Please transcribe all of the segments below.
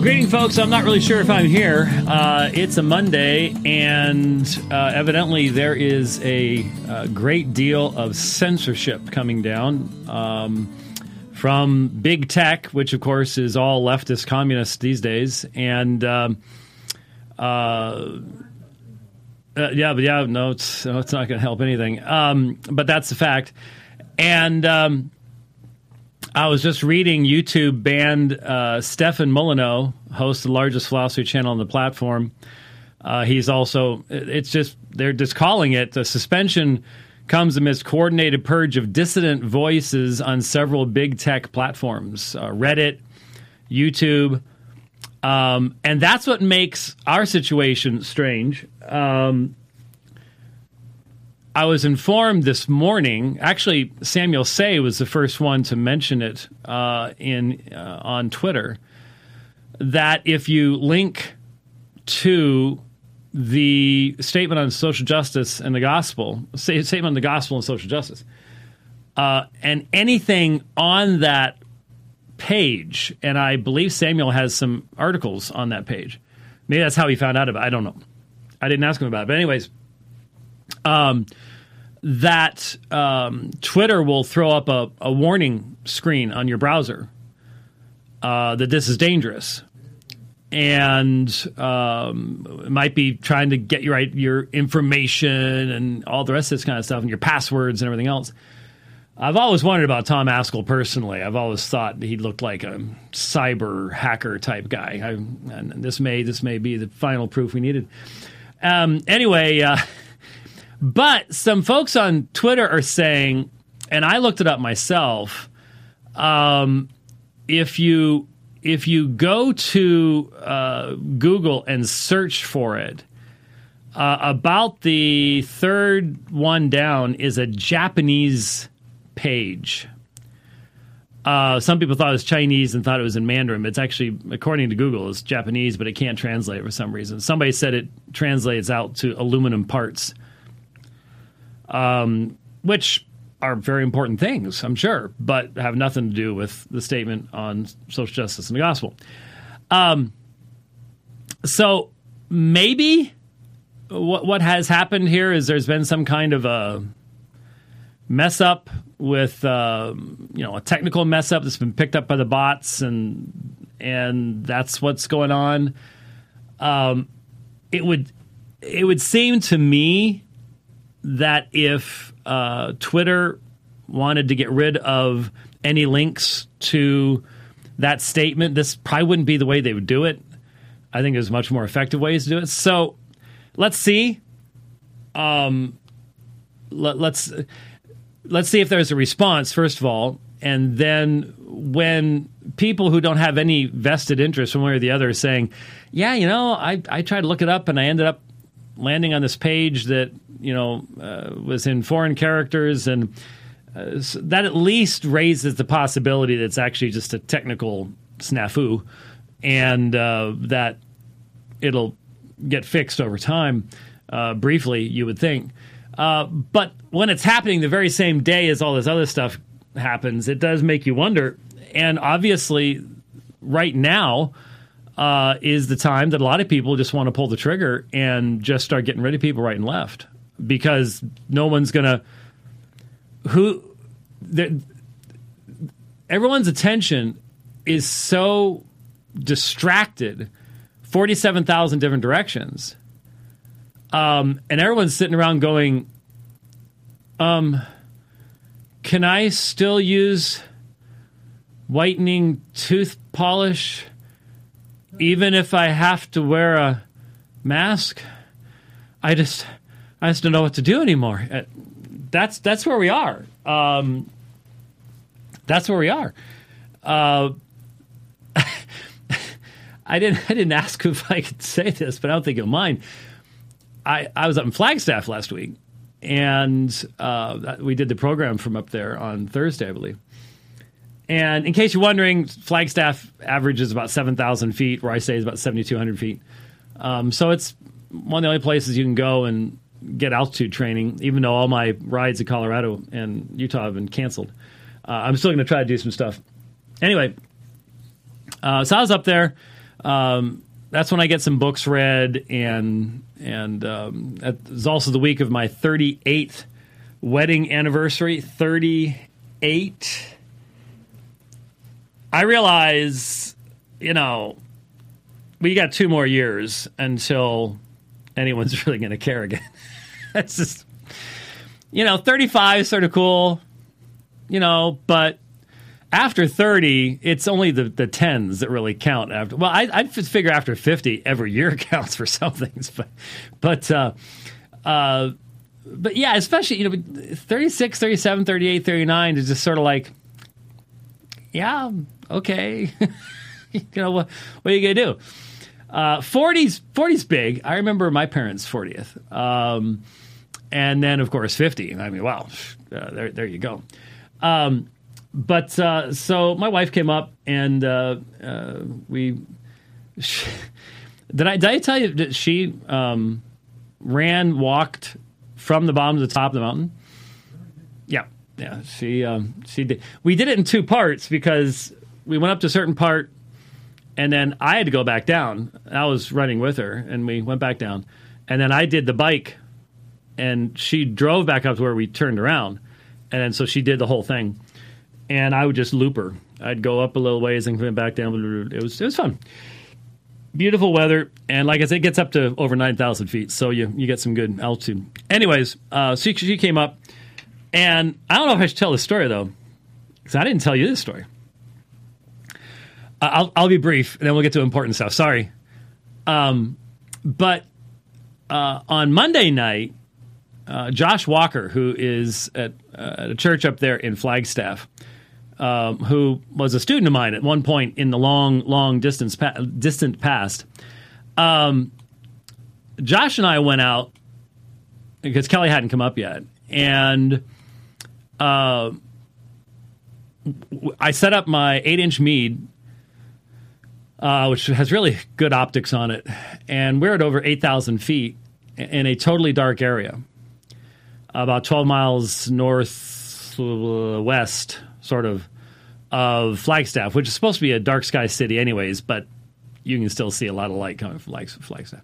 Well, greeting, folks. I'm not really sure if I'm here. Uh, it's a Monday, and uh, evidently there is a, a, great deal of censorship coming down um, from big tech, which, of course, is all leftist communists these days. And um, uh, uh yeah, but yeah, no, it's, no, it's not going to help anything. Um, but that's the fact. And um, I was just reading YouTube banned uh, Stefan Molyneux, host the largest philosophy channel on the platform. Uh, he's also, it's just, they're just calling it the suspension comes amidst coordinated purge of dissident voices on several big tech platforms uh, Reddit, YouTube. Um, and that's what makes our situation strange. Um, I was informed this morning. Actually, Samuel Sey was the first one to mention it uh, in uh, on Twitter. That if you link to the statement on social justice and the gospel, statement on the gospel and social justice, uh, and anything on that page, and I believe Samuel has some articles on that page. Maybe that's how he found out about. it. I don't know. I didn't ask him about it, but anyways um, that um, Twitter will throw up a, a, warning screen on your browser uh, that this is dangerous. And um, might be trying to get your your information and all the rest of this kind of stuff and your passwords and everything else. I've always wondered about Tom Ascol personally. I've always thought he looked like a cyber hacker type guy. I, and this may this may be the final proof we needed. Um, anyway, uh, but some folks on Twitter are saying, and I looked it up myself. Um, if you if you go to uh, Google and search for it, uh, about the third one down is a Japanese page. Uh, some people thought it was Chinese and thought it was in Mandarin, but it's actually, according to Google, it's Japanese, but it can't translate for some reason. Somebody said it translates out to aluminum parts um, which are very important things, I'm sure, but have nothing to do with the statement on social justice and the gospel. Um, so maybe what what has happened here is there's been some kind of a mess up with uh, you know a technical mess up that's been picked up by the bots and and that's what's going on. Um, it would it would seem to me that if uh, Twitter wanted to get rid of any links to that statement, this probably wouldn't be the way they would do it. I think there's much more effective ways to do it. So let's see. Um, let, let's let's see if there's a response first of all, and then when people who don't have any vested interest one way or the other are saying, "Yeah, you know, I I tried to look it up and I ended up landing on this page that you know uh, was in foreign characters and uh, so that at least raises the possibility that it's actually just a technical snafu and uh, that it'll get fixed over time uh, briefly you would think. Uh, but when it's happening the very same day as all this other stuff happens it does make you wonder and obviously right now uh, is the time that a lot of people just want to pull the trigger and just start getting rid of people right and left because no one's gonna who everyone's attention is so distracted 47,000 different directions um, and everyone's sitting around going um, can I still use whitening tooth polish even if I have to wear a mask, I just I just don't know what to do anymore. Uh, that's that's where we are. Um, that's where we are. Uh, I didn't I didn't ask if I could say this, but I don't think you'll mind. I, I was up in Flagstaff last week, and uh, we did the program from up there on Thursday, I believe. And in case you're wondering, Flagstaff averages about 7,000 feet, where I say is about 7,200 feet. Um, so it's one of the only places you can go and get altitude training, even though all my rides in Colorado and Utah have been canceled. Uh, I'm still going to try to do some stuff. Anyway, uh, so I was up there um, that's when I get some books read, and and um, it's also the week of my 38th wedding anniversary. 38. I realize, you know, we got two more years until anyone's really going to care again. That's just, you know, 35 is sort of cool, you know, but after 30, it's only the, the tens that really count. After Well, I, I figure after 50, every year counts for some things. But, but, uh, uh, but yeah, especially, you know, 36, 37, 38, 39 is just sort of like, yeah, okay. you know, what, what are you to do? Uh, 40s, 40s big. I remember my parents' 40th. Um, and then, of course, 50. I mean, wow, uh, there, there you go. Um, but uh, so my wife came up and uh, uh, we. She, did I did I tell you that she um, ran walked from the bottom to the top of the mountain? Yeah, yeah. She um, she did. We did it in two parts because we went up to a certain part, and then I had to go back down. I was running with her, and we went back down, and then I did the bike, and she drove back up to where we turned around, and then so she did the whole thing and I would just loop her. I'd go up a little ways and come back down. It was it was fun. Beautiful weather, and like I said, it gets up to over nine thousand feet, so you you get some good altitude. Anyways, uh, she she came up, and I don't know if I should tell this story though, because I didn't tell you this story. I'll I'll be brief, and then we'll get to important stuff. Sorry, um, but uh, on Monday night, uh, Josh Walker, who is at, uh, at, a church up there in Flagstaff, um, who was a student of mine at one point in the long, long distance pa- distant past. Um, Josh and I went out because Kelly hadn't come up yet, and uh, I set up my eight-inch Meade, uh, which has really good optics on it, and we're at over eight thousand feet in a totally dark area, about twelve miles northwest, sort of of Flagstaff, which is supposed to be a dark sky city, anyways, but you can still see a lot of light coming from Flagstaff.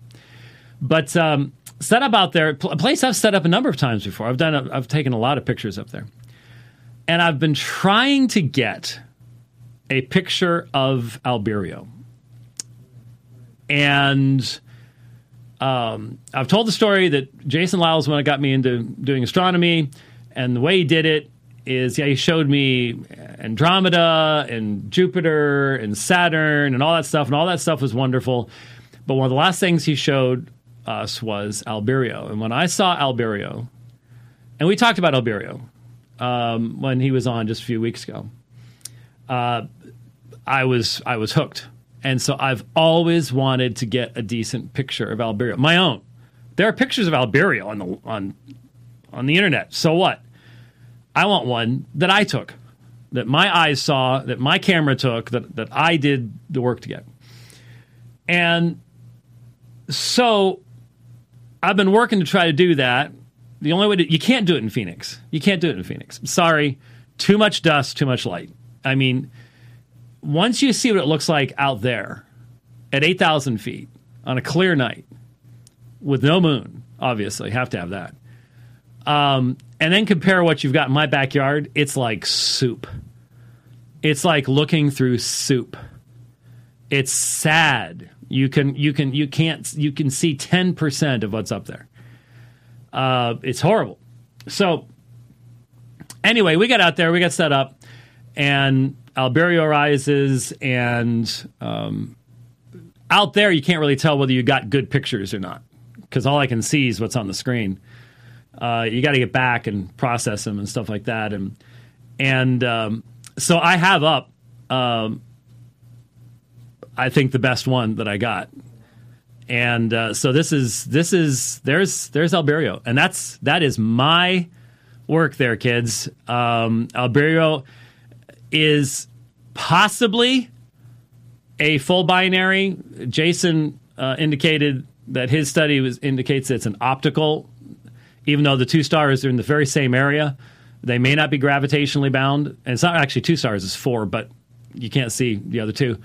But um, set up out there, a place I've set up a number of times before. I've done, a, I've taken a lot of pictures up there, and I've been trying to get a picture of Albireo, and um, I've told the story that Jason Lisle's when it got me into doing astronomy, and the way he did it is yeah, he showed me Andromeda and Jupiter and Saturn and all that stuff, and all that stuff was wonderful. But one of the last things he showed us was Albireo, And when I saw Albireo, and we talked about Albireo um, when he was on just a few weeks ago, uh, I was I was hooked. And so I've always wanted to get a decent picture of Albireo, my own. There are pictures of Albireo on the on on the internet. So what? I want one that I took, that my eyes saw, that my camera took, that, that I did the work to get. And so I've been working to try to do that. The only way to, you can't do it in Phoenix. You can't do it in Phoenix. sorry. Too much dust, too much light. I mean, once you see what it looks like out there at 8,000 feet on a clear night with no moon, obviously, have to have that. Um, and then compare what you've got in my backyard, it's like soup. It's like looking through soup. It's sad. You can you can you can't you can see ten percent of what's up there. Uh, it's horrible. So anyway, we got out there, we got set up, and Albireo rises, and um, out there you can't really tell whether you got good pictures or not because all I can see is what's on the screen uh, you got to get back and process them and stuff like that. And and um, so I have up, um, I think the best one that I got. And uh, so this is this is there's there's Albireo, and that's that is my work there, kids. Um, Albireo is possibly a full binary. Jason uh, indicated that his study was indicates it's an optical even though the two stars are in the very same area, they may not be gravitationally bound. And it's not actually two stars; it's four, but you can't see the other two.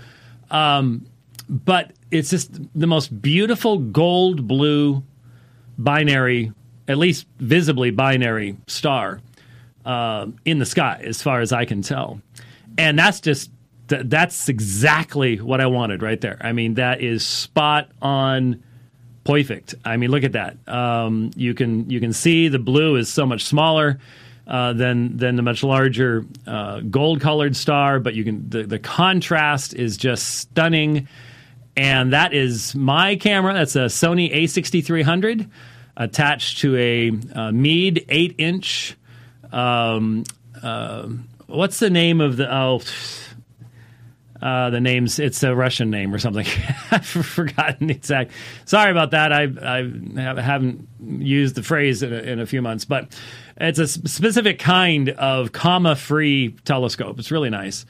Um, but it's just the most beautiful gold blue binary, at least visibly binary star uh, in the sky, as far as I can tell. And that's just th- that's exactly what I wanted right there. I mean, that is spot on. Perfect. I mean, look at that. Um, you can you can see the blue is so much smaller uh, than than the much larger uh, gold colored star, but you can the, the contrast is just stunning. And that is my camera. That's a Sony A6300 attached to a, a Meade eight inch. Um, uh, what's the name of the oh uh, the names it's a Russian name or something. I've forgotten the exact. Sorry about that. I I haven't used the phrase in a, in a few months, but it's a specific kind of coma free telescope. It's really nice.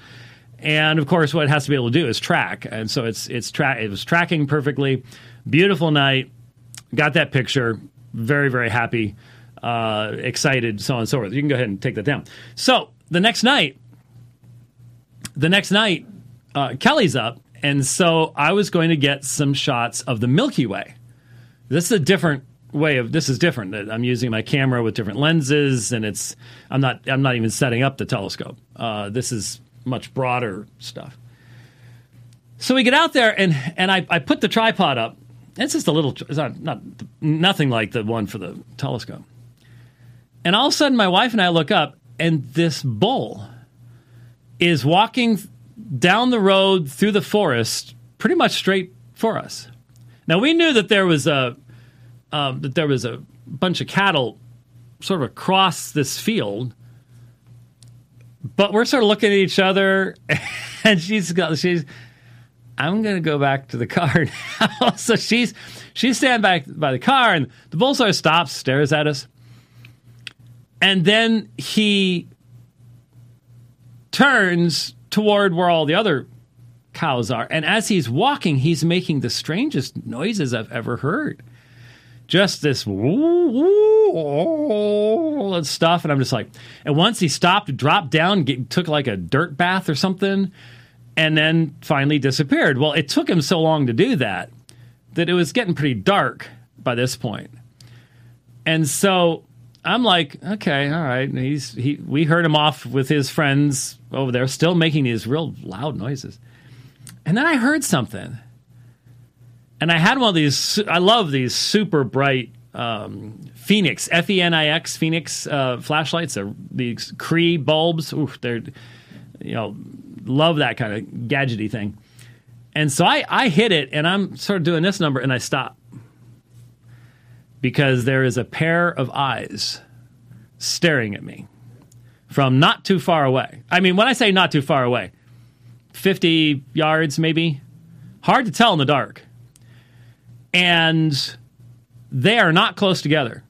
And of course, what it has to be able to do is track, and so it's it's tra- it was tracking perfectly. Beautiful night. Got that picture. Very very happy, uh, excited, so on and so forth. You can go ahead and take that down. So the next night, the next night, uh, Kelly's up, and so I was going to get some shots of the Milky Way. This is a different way of this is different. I'm using my camera with different lenses, and it's I'm not I'm not even setting up the telescope. Uh, this is much broader stuff. So we get out there, and and I, I put the tripod up. It's just a little, it's not, not nothing like the one for the telescope. And all of a sudden, my wife and I look up, and this bull is walking down the road through the forest, pretty much straight for us. Now we knew that there was a um, that there was a bunch of cattle sort of across this field, but we're sort of looking at each other, and she's got she's. I'm going to go back to the car now. so she's she's standing back by the car, and the bull sort of stops, stares at us, and then he turns toward where all the other cows are. And as he's walking, he's making the strangest noises I've ever heard. Just this woo, woo, stuff. And I'm just like, and once he stopped, dropped down, get, took like a dirt bath or something, and then finally disappeared. Well, it took him so long to do that that it was getting pretty dark by this point. And so I'm like, okay, all right. He's he. We heard him off with his friends over there, still making these real loud noises. And then I heard something, and I had one of these. I love these super bright um, Fenix F E N I X Fenix uh, flashlights. They're these Cree bulbs. Ooh, they're you know love that kind of gadgety thing. And so I I hit it, and I'm sort of doing this number, and I stop because there is a pair of eyes staring at me from not too far away. I mean, when I say not too far away, 50 yards maybe, hard to tell in the dark. And they are not close together,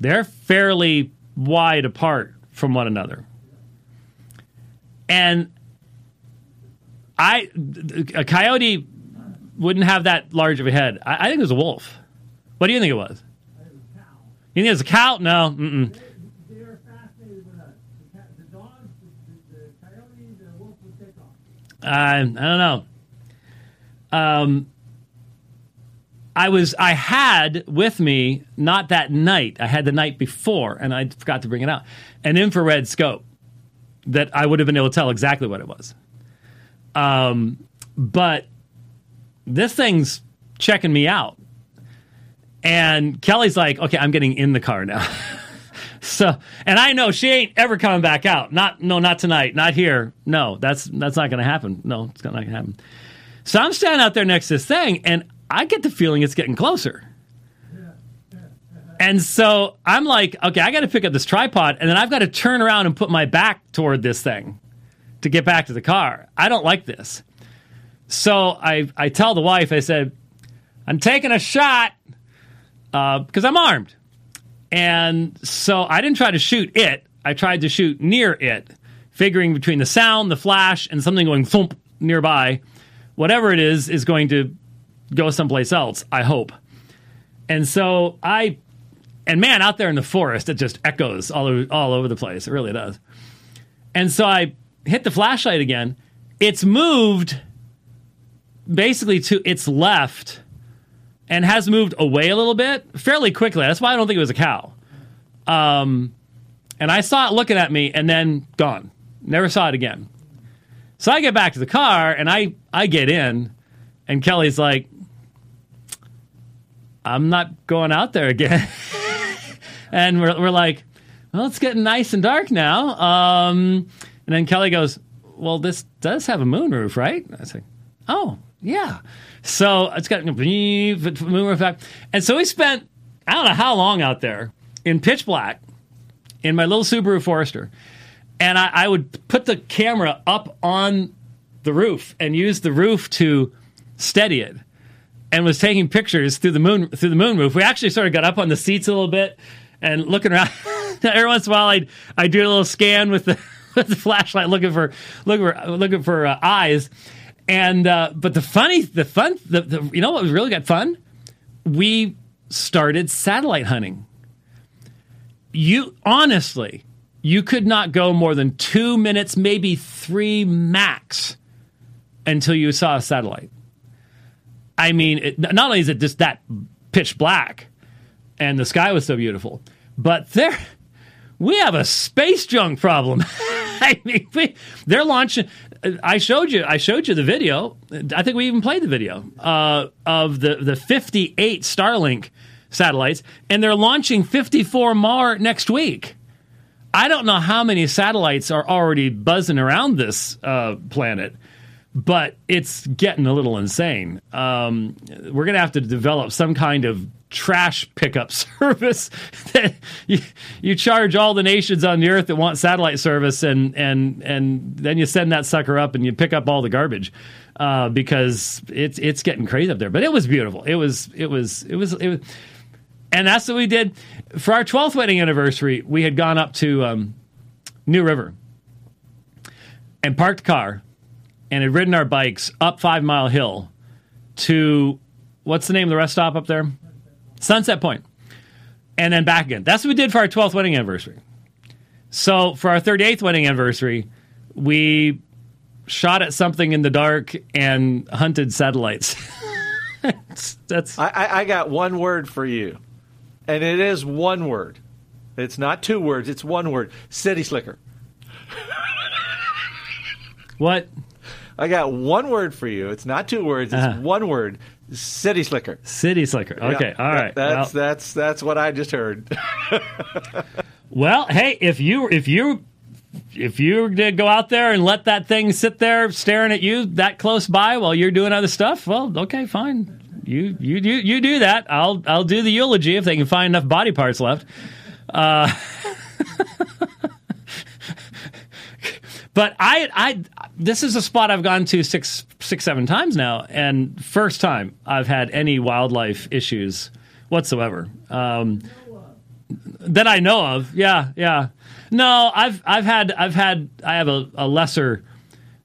they're fairly wide apart from one another. And I, a coyote wouldn't have that large of a head. I, I think it was a wolf. What do you think it was? You think it was a cow? No. Mm-mm. I, I don't know. Um, I was I had with me not that night. I had the night before, and I forgot to bring it out. An infrared scope that I would have been able to tell exactly what it was. Um, but this thing's checking me out. And Kelly's like, okay, I'm getting in the car now. so, and I know she ain't ever coming back out. Not, no, not tonight, not here. No, that's that's not going to happen. No, it's not going to happen. So I'm standing out there next to this thing, and I get the feeling it's getting closer. And so I'm like, okay, I got to pick up this tripod, and then I've got to turn around and put my back toward this thing to get back to the car. I don't like this. So I, I tell the wife, I said, I'm taking a shot because uh, I'm armed. And so I didn't try to shoot it. I tried to shoot near it, figuring between the sound, the flash, and something going thump nearby, whatever it is, is going to go someplace else, I hope. And so I, and man, out there in the forest, it just echoes all over, all over the place. It really does. And so I hit the flashlight again. It's moved basically to its left and has moved away a little bit fairly quickly. That's why I don't think it was a cow. Um, and I saw it looking at me and then gone. Never saw it again. So I get back to the car and I, I get in, and Kelly's like, I'm not going out there again. and we're, we're like, well, it's getting nice and dark now. Um, and then Kelly goes, well, this does have a moonroof, right? I say, oh, yeah. So it's got moonroof effect. And so we spent, I don't know how long out there in pitch black in my little Subaru Forester. And I, I would put the camera up on the roof and use the roof to steady it and was taking pictures through the moon through the moon roof. We actually sort of got up on the seats a little bit and looking around. Every once in a while, I'd I do a little scan with the with the flashlight, looking for looking for looking for uh, eyes. And uh, but the funny, the fun, the, the you know what was really got fun? We started satellite hunting. You honestly, you could not go more than two minutes, maybe three max, until you saw a satellite. I mean, it, not only is it just that pitch black, and the sky was so beautiful, but there we have a space junk problem. I mean, we, they're launching. I showed you. I showed you the video. I think we even played the video uh, of the the 58 Starlink satellites, and they're launching 54 more next week. I don't know how many satellites are already buzzing around this uh, planet, but it's getting a little insane. Um, we're going to have to develop some kind of trash pickup service that you, you charge all the nations on the earth that want satellite service and and and then you send that sucker up and you pick up all the garbage uh, because it's it's getting crazy up there. But it was beautiful. It was it was it was it was and that's what we did. For our 12th wedding anniversary we had gone up to um, new river and parked the car and had ridden our bikes up five mile hill to what's the name of the rest stop up there Sunset Point, and then back again. That's what we did for our 12th wedding anniversary. So for our 38th wedding anniversary, we shot at something in the dark and hunted satellites. that's. I, I got one word for you, and it is one word. It's not two words. It's one word. City slicker. what? I got one word for you. It's not two words. It's uh-huh. one word. City Slicker. City Slicker. Okay, yeah, all right. That's well, that's that's what I just heard. well, hey, if you if you if you did go out there and let that thing sit there staring at you that close by while you're doing other stuff, well, okay, fine. You you you you do that. I'll I'll do the eulogy if they can find enough body parts left. Uh, but I, I, this is a spot I've gone to six, six, seven times now, and first time I've had any wildlife issues whatsoever um, that I know of. Yeah, yeah. No, I've, I've had, I've had, I have a, a lesser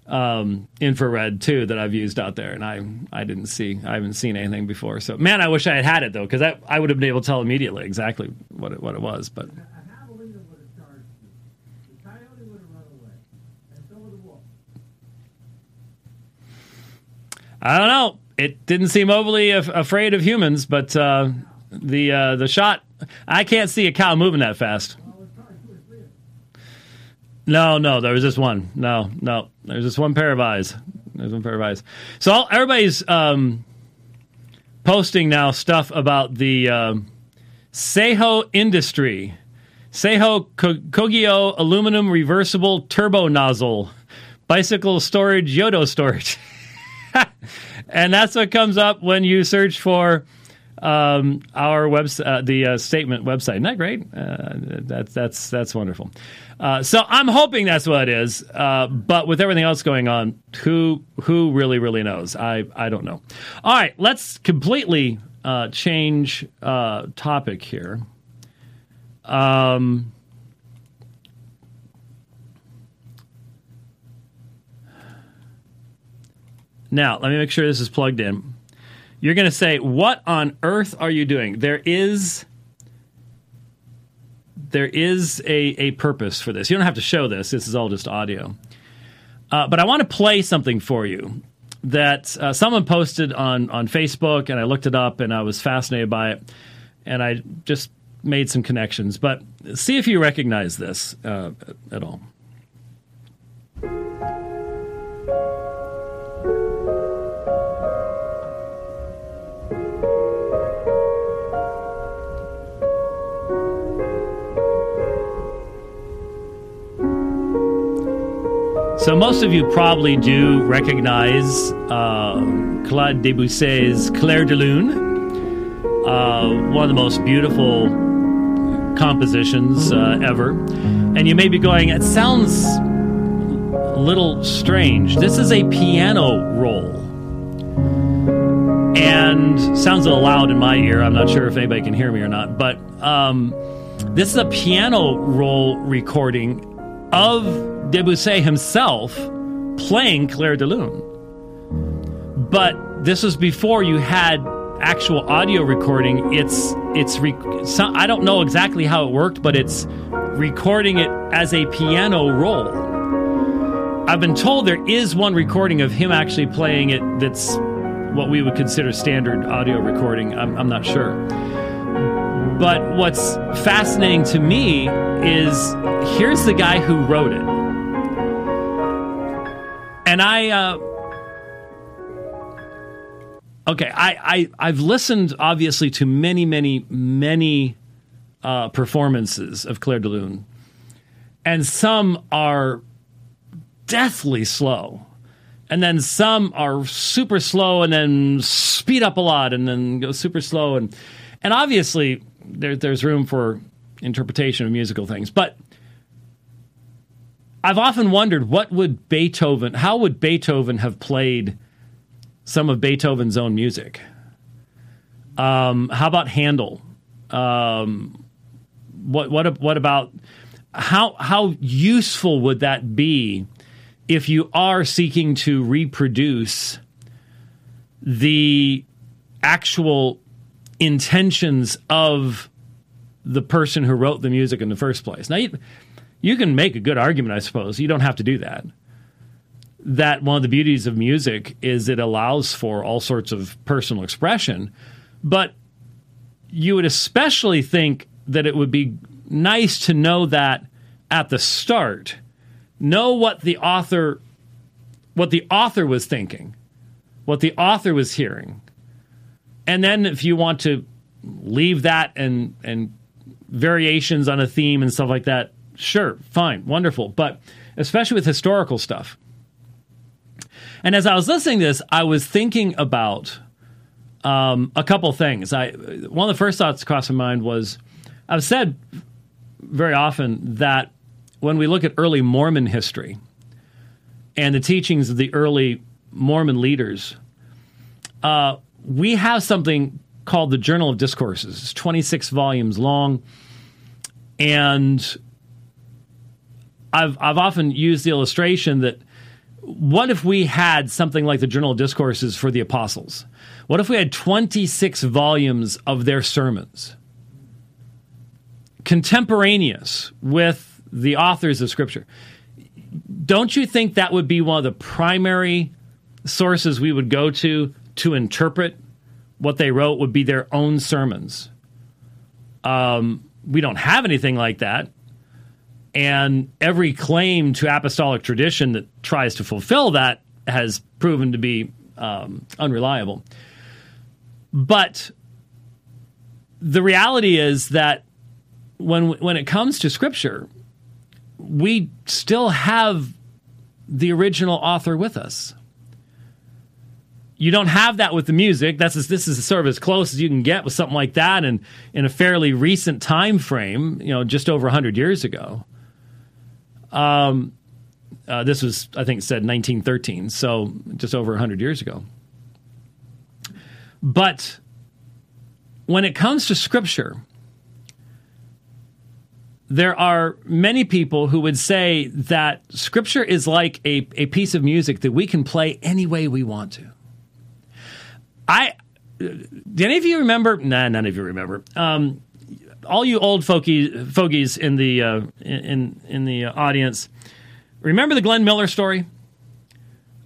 um, infrared too that I've used out there, and I, I didn't see, I haven't seen anything before. So, man, I wish I had had it though, because I, I would have been able to tell immediately exactly what it, what it was, but. I don't know. It didn't seem overly af- afraid of humans, but uh, the uh, the shot. I can't see a cow moving that fast. No, no, there was just one. No, no, there's just one pair of eyes. There's one pair of eyes. So everybody's um, posting now stuff about the uh, Seiho Industry, Seiho Kogyo aluminum reversible turbo nozzle, bicycle storage, Yodo storage. and that's what comes up when you search for um, our website, uh, the uh, statement website. Isn't that great? Uh, that's that's that's wonderful. Uh, so I'm hoping that's what it is. Uh, but with everything else going on, who who really really knows? I I don't know. All right, let's completely uh, change topic here. Um, Now, let me make sure this is plugged in. You're going to say, "What on earth are you doing?" There is there is a, a purpose for this. You don't have to show this. This is all just audio. Uh, but I want to play something for you that uh, someone posted on on Facebook, and I looked it up, and I was fascinated by it, and I just made some connections. But see if you recognize this uh, at all. So most of you probably do recognize uh, Claude Debussy's Clair de Lune, uh, one of the most beautiful compositions uh, ever. And you may be going, it sounds a little strange. This is a piano roll. And sounds a little loud in my ear. I'm not sure if anybody can hear me or not. But um, this is a piano roll recording of Debussy himself playing Clair de Lune. But this was before you had actual audio recording. It's it's rec- I don't know exactly how it worked, but it's recording it as a piano roll. I've been told there is one recording of him actually playing it that's what we would consider standard audio recording. I'm, I'm not sure. But what's fascinating to me is here's the guy who wrote it. And I, uh, okay, I, I, I've listened obviously to many, many, many uh, performances of Claire de Lune, and some are deathly slow. And then some are super slow and then speed up a lot and then go super slow. And, and obviously, there, there's room for interpretation of musical things. But I've often wondered what would Beethoven, how would Beethoven have played some of Beethoven's own music? Um, how about Handel? Um, what what what about how how useful would that be if you are seeking to reproduce the actual intentions of the person who wrote the music in the first place? Now, you can make a good argument, I suppose. You don't have to do that. That one of the beauties of music is it allows for all sorts of personal expression, but you would especially think that it would be nice to know that at the start, know what the author what the author was thinking, what the author was hearing. And then if you want to leave that and and variations on a theme and stuff like that Sure, fine, wonderful. But especially with historical stuff. And as I was listening to this, I was thinking about um, a couple things. I one of the first thoughts across my mind was I've said very often that when we look at early Mormon history and the teachings of the early Mormon leaders, uh, we have something called the Journal of Discourses. It's 26 volumes long, and I've I've often used the illustration that what if we had something like the Journal of Discourses for the apostles? What if we had 26 volumes of their sermons, contemporaneous with the authors of Scripture? Don't you think that would be one of the primary sources we would go to to interpret what they wrote? Would be their own sermons. Um, we don't have anything like that. And every claim to apostolic tradition that tries to fulfill that has proven to be um, unreliable. But the reality is that when when it comes to Scripture, we still have the original author with us. You don't have that with the music. That's this is sort of as close as you can get with something like that, and in a fairly recent time frame, you know, just over hundred years ago. Um, uh, this was, I think, said 1913, so just over 100 years ago. But when it comes to Scripture, there are many people who would say that Scripture is like a, a piece of music that we can play any way we want to. I do any of you remember? Nah, none of you remember. Um, all you old folky, fogies in the uh, in in the audience, remember the Glenn Miller story?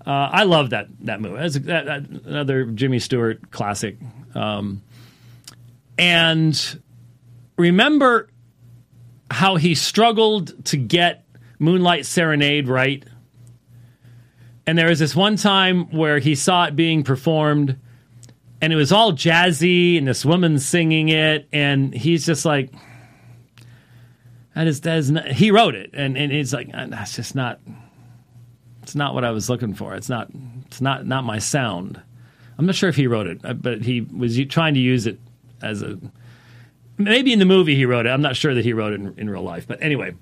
Uh, I love that that movie. That's that, that, another Jimmy Stewart classic. Um, and remember how he struggled to get Moonlight Serenade right. And there was this one time where he saw it being performed, and it was all jazzy, and this woman singing it, and he's just like, "That is that is not." He wrote it, and and he's like, "That's just not." It's not what I was looking for. It's not. It's not not my sound. I'm not sure if he wrote it, uh, but he was trying to use it as a. Maybe in the movie he wrote it. I'm not sure that he wrote it in, in real life. But anyway,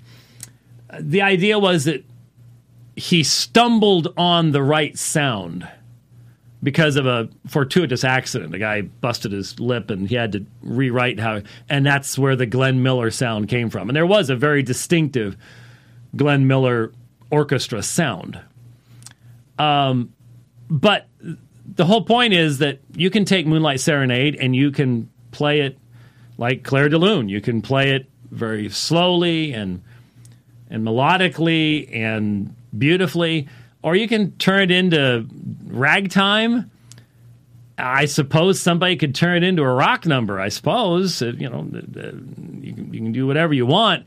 the idea was that he stumbled on the right sound because of a fortuitous accident. The guy busted his lip and he had to rewrite how, and that's where the Glenn Miller sound came from. And there was a very distinctive Glenn Miller orchestra sound. Um, but the whole point is that you can take Moonlight Serenade and you can play it like Claire de Lune. You can play it very slowly and and melodically and beautifully, or you can turn it into ragtime. I suppose somebody could turn it into a rock number. I suppose you know you can, you can do whatever you want,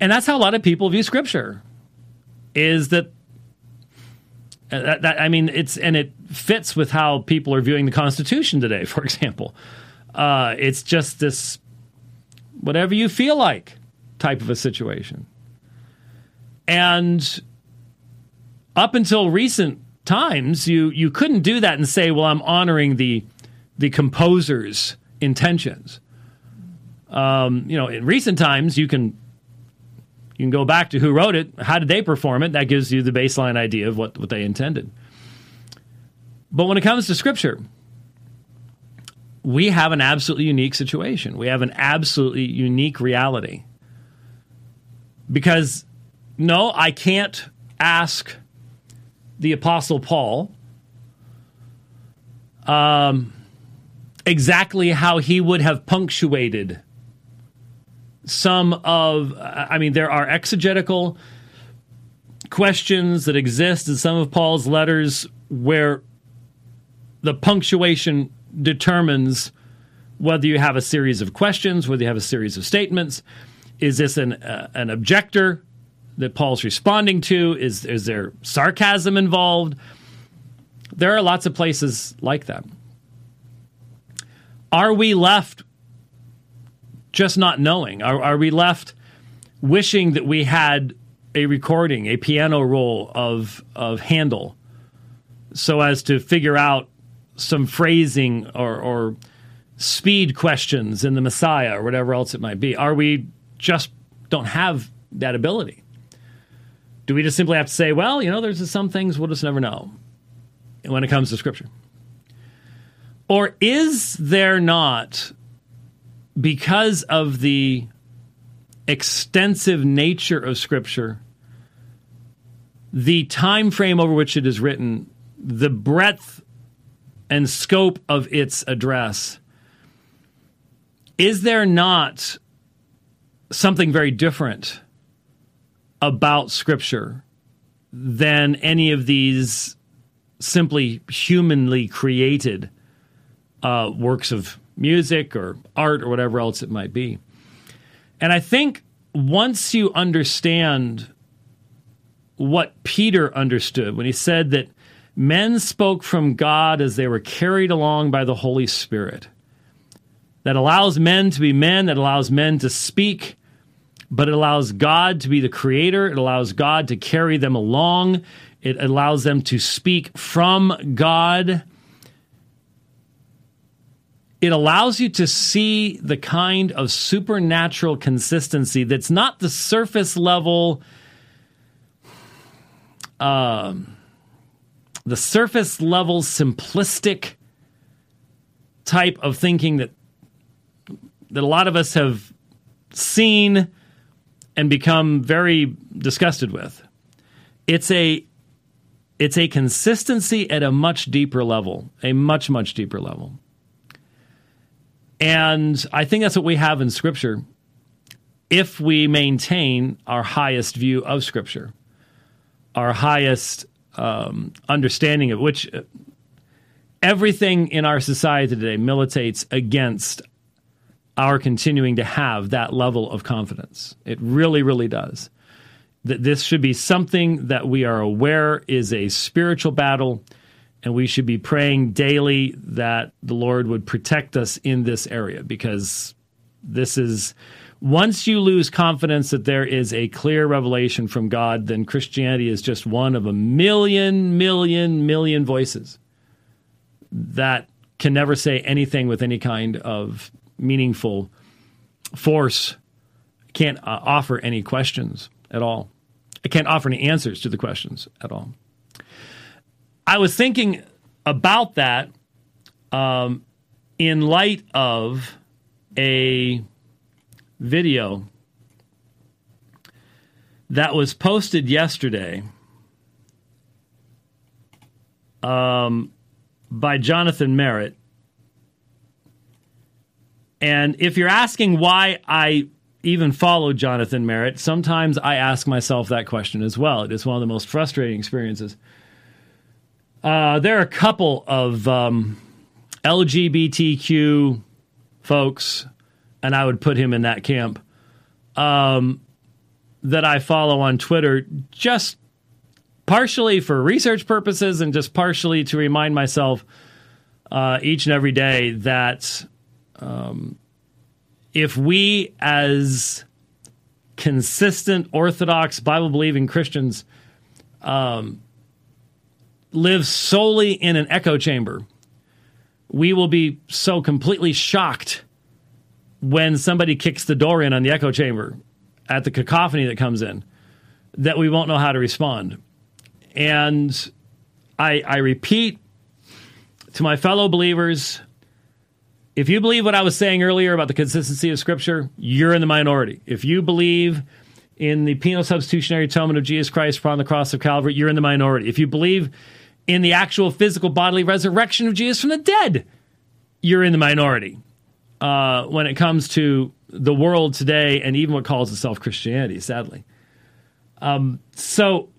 and that's how a lot of people view Scripture. Is that that, that, I mean, it's and it fits with how people are viewing the Constitution today. For example, uh, it's just this whatever you feel like type of a situation. And up until recent times, you you couldn't do that and say, "Well, I'm honoring the the composer's intentions." Um, you know, in recent times, you can you can go back to who wrote it, how did they perform it? That gives you the baseline idea of what what they intended. But when it comes to scripture, we have an absolutely unique situation. We have an absolutely unique reality. Because no, I can't ask the Apostle Paul um, exactly how he would have punctuated some of, I mean, there are exegetical questions that exist in some of Paul's letters where the punctuation determines whether you have a series of questions, whether you have a series of statements. Is this an, uh, an objector that Paul's responding to? Is, is there sarcasm involved? There are lots of places like that. Are we left just not knowing? Are, are we left wishing that we had a recording, a piano roll of, of Handel, so as to figure out some phrasing or, or speed questions in the Messiah or whatever else it might be? Are we just don't have that ability? Do we just simply have to say, well, you know, there's some things we'll just never know when it comes to Scripture? Or is there not, because of the extensive nature of Scripture, the time frame over which it is written, the breadth and scope of its address, is there not something very different about Scripture than any of these simply humanly created uh, works of music or art or whatever else it might be. And I think once you understand what Peter understood when he said that men spoke from God as they were carried along by the Holy Spirit, that allows men to be men, that allows men to speak but it allows God to be the creator. It allows God to carry them along. It allows them to speak from God. It allows you to see the kind of supernatural consistency that's not the surface level, uh, the surface level simplistic type of thinking that that a lot of us have seen and become very disgusted with. It's a it's a consistency at a much deeper level, a much much deeper level. And I think that's what we have in scripture if we maintain our highest view of scripture, our highest um, understanding of which everything in our society today militates against our continuing to have that level of confidence. It really, really does. That this should be something that we are aware is a spiritual battle, and we should be praying daily that the Lord would protect us in this area because this is once you lose confidence that there is a clear revelation from God, then Christianity is just one of a million, million, million voices that can never say anything with any kind of meaningful force, can't uh, offer any questions at all. I can't offer any answers to the questions at all. I was thinking about that um, in light of a video that was posted yesterday um, by Jonathan Merritt. And if you're asking why I even follow Jonathan Merritt, sometimes I ask myself that question as well. It is one of the most frustrating experiences. Uh, there are a couple of um, LGBTQ folks and I would put him in that camp, um, that I follow on Twitter just partially for research purposes and just partially to remind myself uh, each and every day that um, if we, as consistent Orthodox Bible believing Christians, um, live solely in an echo chamber, we will be so completely shocked when somebody kicks the door in on the echo chamber at the cacophony that comes in that we won't know how to respond. And I, I repeat to my fellow believers if you believe what I was saying earlier about the consistency of Scripture, you're in the minority. If you believe in the penal substitutionary atonement of Jesus Christ upon the cross of Calvary, you're in the minority. If you believe in the actual physical bodily resurrection of Jesus from the dead, you're in the minority uh, when it comes to the world today and even what calls itself Christianity, sadly. Um, so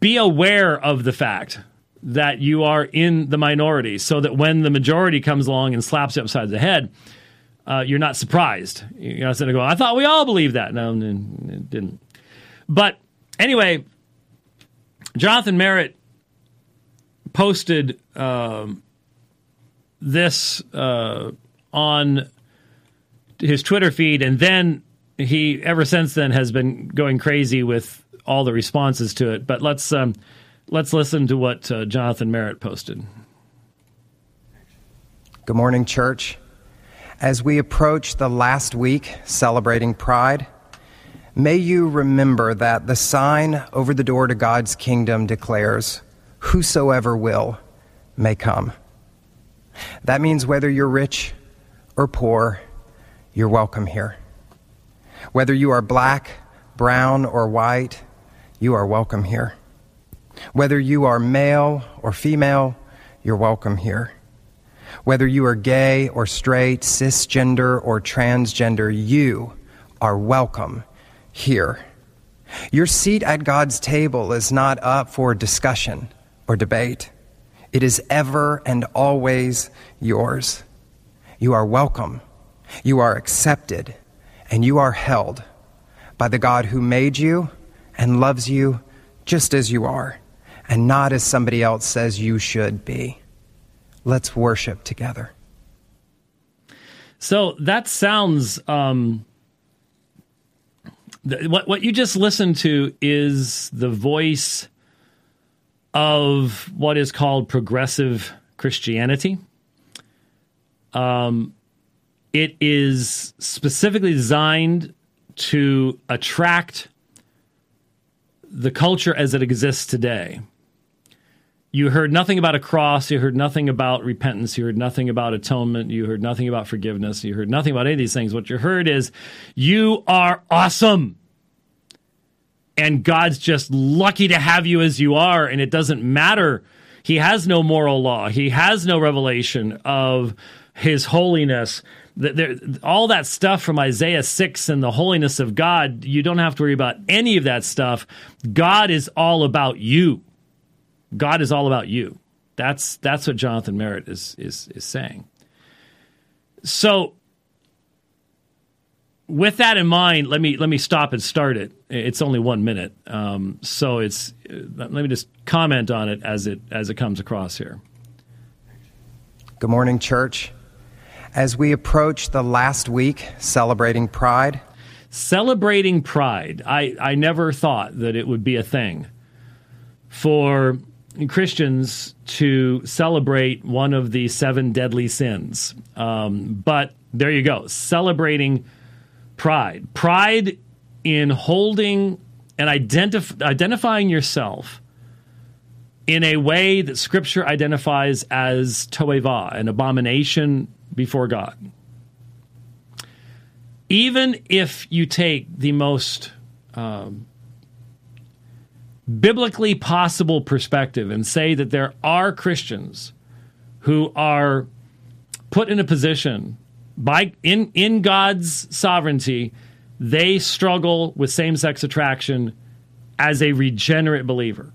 be aware of the fact that you are in the minority so that when the majority comes along and slaps you upside the head, uh, you're not surprised. You're not sitting there going, I thought we all believed that. No, it didn't. But anyway, Jonathan Merritt posted um, this uh, on his Twitter feed, and then he ever since then has been going crazy with all the responses to it. But let's um, let's listen to what uh, Jonathan Merritt posted. Good morning, church. As we approach the last week celebrating Pride, may you remember that the sign over the door to God's kingdom declares, Whosoever will may come. That means whether you're rich or poor, you're welcome here. Whether you are black, brown, or white, you are welcome here. Whether you are male or female, you're welcome here. Whether you are gay or straight, cisgender or transgender, you are welcome here. Your seat at God's table is not up for discussion or debate. It is ever and always yours. You are welcome, you are accepted, and you are held by the God who made you and loves you just as you are, and not as somebody else says you should be. Let's worship together. So that sounds. Um, th- what what you just listened to is the voice of what is called progressive Christianity. Um, it is specifically designed to attract the culture as it exists today. You heard nothing about a cross. You heard nothing about repentance. You heard nothing about atonement. You heard nothing about forgiveness. You heard nothing about any of these things. What you heard is, you are awesome. And God's just lucky to have you as you are. And it doesn't matter. He has no moral law, He has no revelation of his holiness. All that stuff from Isaiah 6 and the holiness of God, you don't have to worry about any of that stuff. God is all about you. God is all about you. That's that's what Jonathan Merritt is is is saying. So with that in mind, let me let me stop and start it. It's only one minute, um, so it's let me just comment on it as it as it comes across here. Good morning, church. As we approach the last week celebrating Pride, celebrating Pride, I I never thought that it would be a thing for Christians to celebrate one of the seven deadly sins. Um, but there you go, celebrating pride. Pride in holding and identif- identifying yourself in a way that Scripture identifies as toeva, an abomination before God. Even if you take the most um, biblically possible perspective and say that there are Christians who are put in a position by in in God's sovereignty, they struggle with same-sex attraction as a regenerate believer.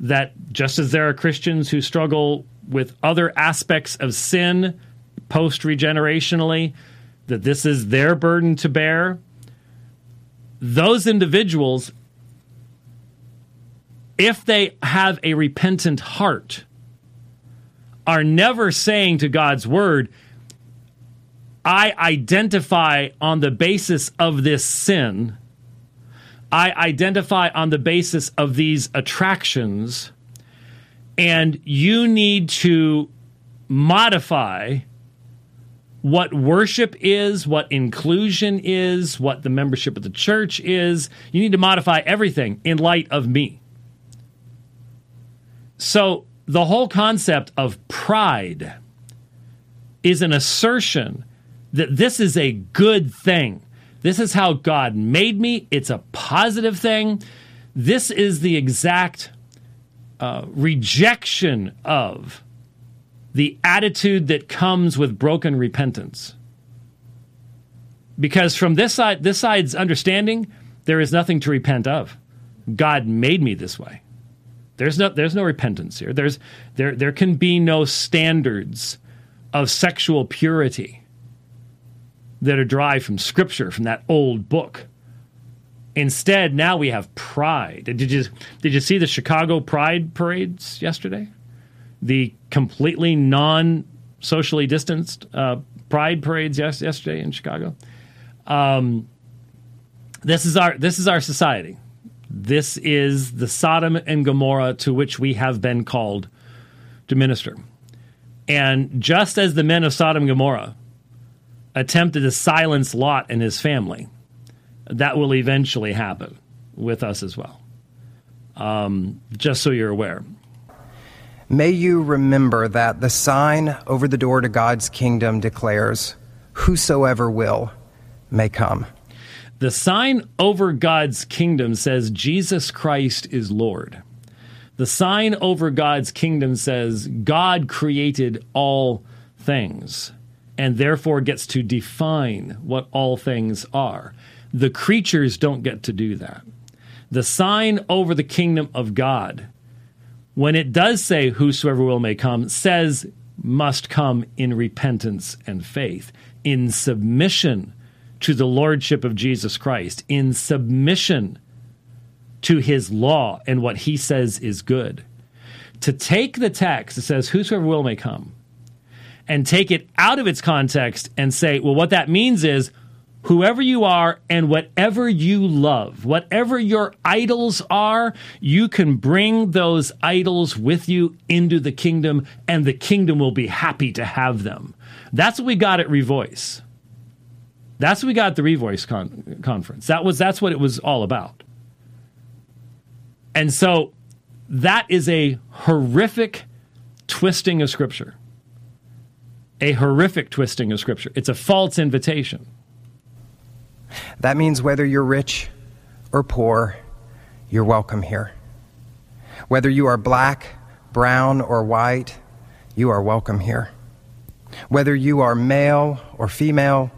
That just as there are Christians who struggle with other aspects of sin post regenerationally, that this is their burden to bear, those individuals, if they have a repentant heart, are never saying to God's word, I identify on the basis of this sin. I identify on the basis of these attractions. And you need to modify what worship is, what inclusion is, what the membership of the church is. You need to modify everything in light of me. So, the whole concept of pride is an assertion that this is a good thing. This is how God made me. It's a positive thing. This is the exact uh, rejection of the attitude that comes with broken repentance. Because from this side, this side's understanding, there is nothing to repent of. God made me this way. There's no there's no repentance here. There's there there can be no standards of sexual purity that are derived from scripture, from that old book. Instead, now we have pride. Did you did you see the Chicago Pride parades yesterday? The completely non socially distanced uh, pride parades yes, yesterday in Chicago. Um, this is our this is our society. This is the Sodom and Gomorrah to which we have been called to minister. And just as the men of Sodom and Gomorrah attempted to silence Lot and his family. That will eventually happen with us as well. Um, just so you're aware. May you remember that the sign over the door to God's kingdom declares, Whosoever will may come. The sign over God's kingdom says, Jesus Christ is Lord. The sign over God's kingdom says, God created all things and therefore gets to define what all things are. The creatures don't get to do that. The sign over the kingdom of God, when it does say, Whosoever will may come, says, must come in repentance and faith, in submission to the lordship of Jesus Christ, in submission to his law and what he says is good. To take the text that says, Whosoever will may come, and take it out of its context and say, well, what that means is whoever you are and whatever you love, whatever your idols are, you can bring those idols with you into the kingdom, and the kingdom will be happy to have them. That's what we got at Revoice. That's what we got at the Revoice con- conference. That was that's what it was all about. And so that is a horrific twisting of scripture a horrific twisting of Scripture. It's a false invitation. That means whether you're rich or poor, you're welcome here. Whether you are black, brown, or white, you are welcome here. Whether you are male or female,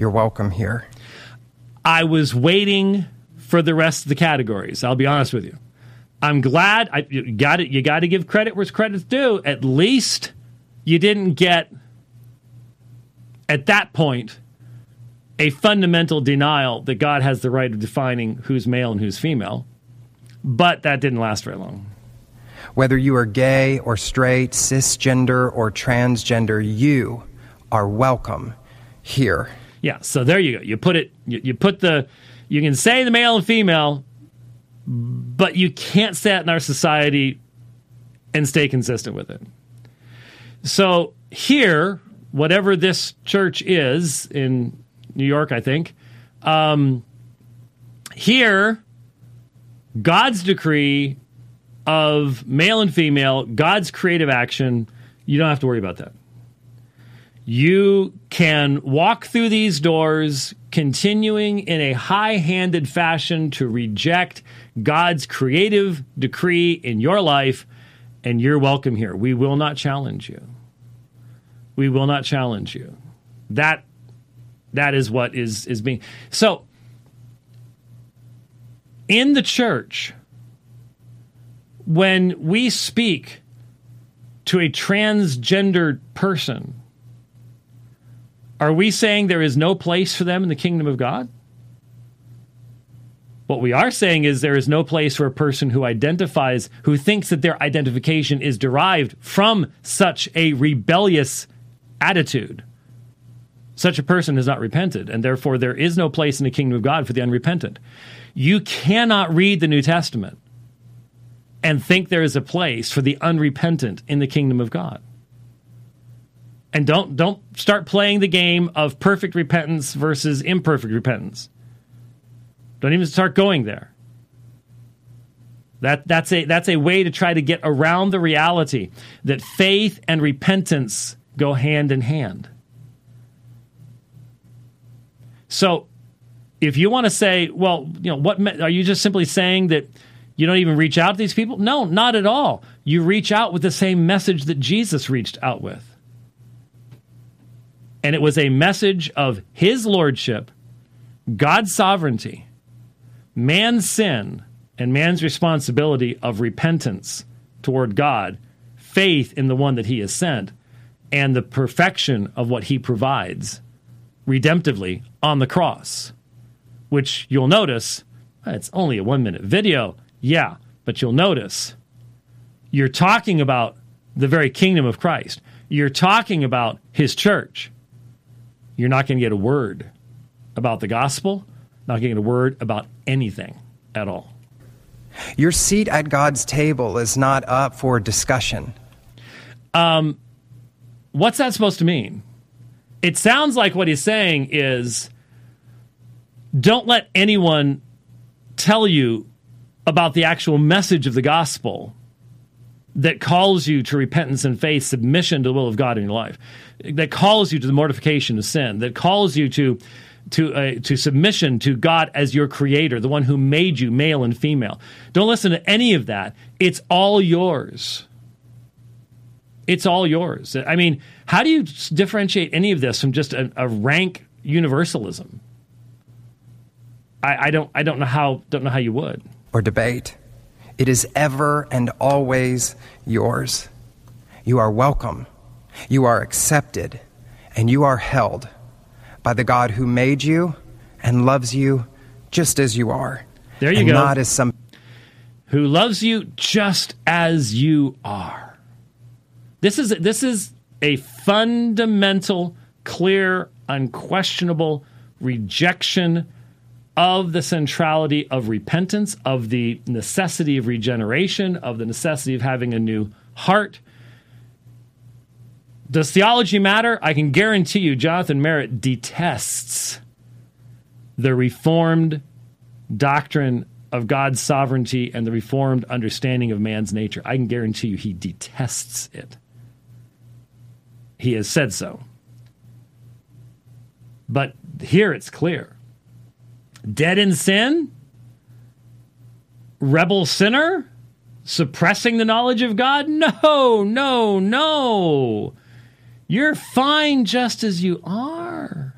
you're welcome here. I was waiting for the rest of the categories, I'll be honest with you. I'm glad I you got it. You got to give credit where credit's due. At least you didn't get at that point a fundamental denial that God has the right of defining who's male and who's female. But that didn't last very long. Whether you are gay or straight, cisgender or transgender, you are welcome here. Yeah, so there you go. You put it you, you put the you can say the male and female, but you can't say it in our society and stay consistent with it. So here, whatever this church is in New York, I think, um, here, God's decree of male and female, God's creative action, you don't have to worry about that. You can walk through these doors continuing in a high handed fashion to reject God's creative decree in your life, and you're welcome here. We will not challenge you. We will not challenge you. That that is what is is being so in the church when we speak to a transgendered person are we saying there is no place for them in the kingdom of God? What we are saying is there is no place for a person who identifies, who thinks that their identification is derived from such a rebellious attitude. Such a person has not repented, and therefore there is no place in the kingdom of God for the unrepentant. You cannot read the New Testament and think there is a place for the unrepentant in the kingdom of God and don't don't start playing the game of perfect repentance versus imperfect repentance. Don't even start going there. That that's a that's a way to try to get around the reality that faith and repentance go hand in hand. So, if you want to say, well, you know, what are you just simply saying that you don't even reach out to these people? No, not at all. You reach out with the same message that Jesus reached out with and it was a message of his lordship, God's sovereignty, man's sin, and man's responsibility of repentance toward God, faith in the one that he has sent, and the perfection of what he provides redemptively on the cross. Which you'll notice, it's only a one minute video, yeah, but you'll notice you're talking about the very kingdom of Christ. You're talking about his church you're not going to get a word about the gospel, not getting a word about anything at all. Your seat at God's table is not up for discussion. Um, what's that supposed to mean? It sounds like what he's saying is don't let anyone tell you about the actual message of the gospel that calls you to repentance and faith, submission to the will of God in your life, that calls you to the mortification of sin, that calls you to to uh, to submission to God as your creator, the one who made you male and female. Don't listen to any of that. It's all yours. It's all yours. I mean, how do you differentiate any of this from just a, a rank universalism? I, I don't. I don't know how. Don't know how you would. Or debate. It is ever and always yours. You are welcome, you are accepted, and you are held by the God who made you and loves you just as you are. There you and go. Not as some who loves you just as you are. This is this is a fundamental, clear, unquestionable rejection of the centrality of repentance, of the necessity of regeneration, of the necessity of having a new heart. Does theology matter? I can guarantee you, Jonathan Merritt detests the reformed doctrine of God's sovereignty and the reformed understanding of man's nature. I can guarantee you he detests it. He has said so. But here it's clear dead in sin, rebel sinner, suppressing the knowledge of God? No, no, no. You're fine just as you are.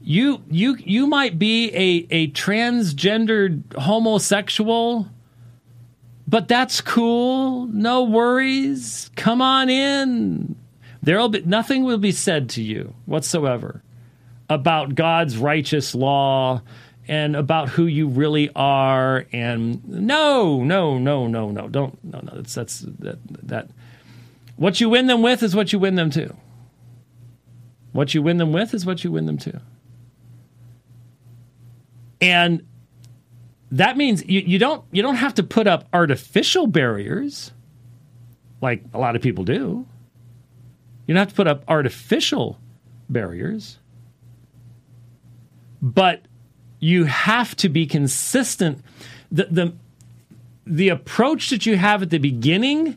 You you you might be a, a transgendered homosexual but that's cool. No worries. Come on in. There'll be nothing will be said to you whatsoever about God's righteous law and about who you really are and no no no no no don't no no that's that's that that what you win them with is what you win them to. What you win them with is what you win them to. And that means you, you don't you don't have to put up artificial barriers like a lot of people do. You don't have to put up artificial barriers but you have to be consistent. The, the, the approach that you have at the beginning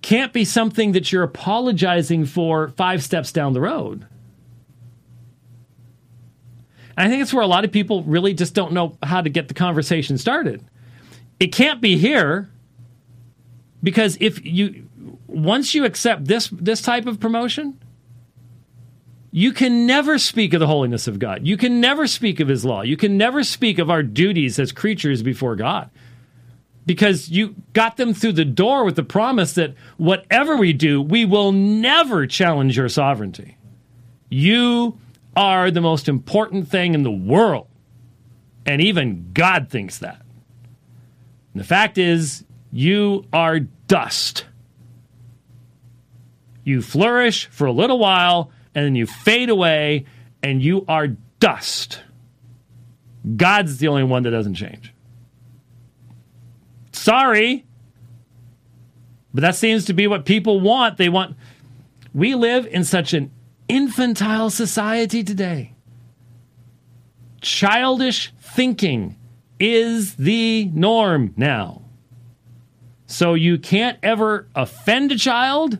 can't be something that you're apologizing for five steps down the road. And I think it's where a lot of people really just don't know how to get the conversation started. It can't be here because if you once you accept this this type of promotion, you can never speak of the holiness of God. You can never speak of His law. You can never speak of our duties as creatures before God. Because you got them through the door with the promise that whatever we do, we will never challenge your sovereignty. You are the most important thing in the world. And even God thinks that. And the fact is, you are dust. You flourish for a little while and then you fade away and you are dust. God's the only one that doesn't change. Sorry. But that seems to be what people want. They want. We live in such an infantile society today. Childish thinking is the norm now. So you can't ever offend a child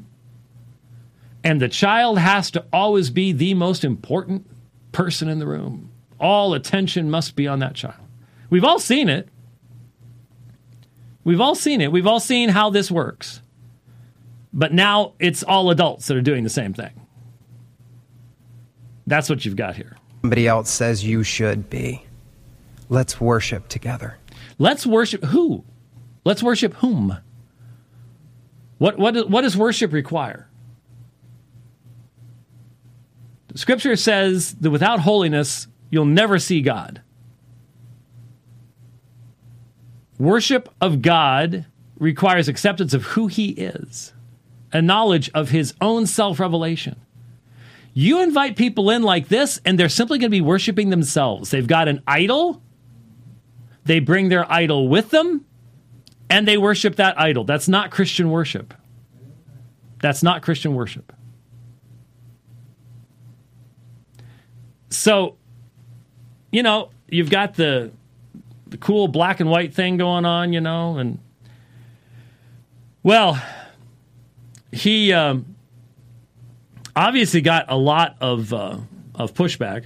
and the child has to always be the most important person in the room. All attention must be on that child. We've all seen it. We've all seen it. We've all seen how this works. But now it's all adults that are doing the same thing. That's what you've got here. Somebody else says you should be. Let's worship together. Let's worship who? Let's worship whom? What, what, what does worship require? Scripture says that without holiness, you'll never see God. Worship of God requires acceptance of who He is, a knowledge of His own self revelation. You invite people in like this, and they're simply going to be worshiping themselves. They've got an idol, they bring their idol with them, and they worship that idol. That's not Christian worship. That's not Christian worship. So, you know, you've got the the cool black and white thing going on, you know, and well, he um, obviously got a lot of uh, of pushback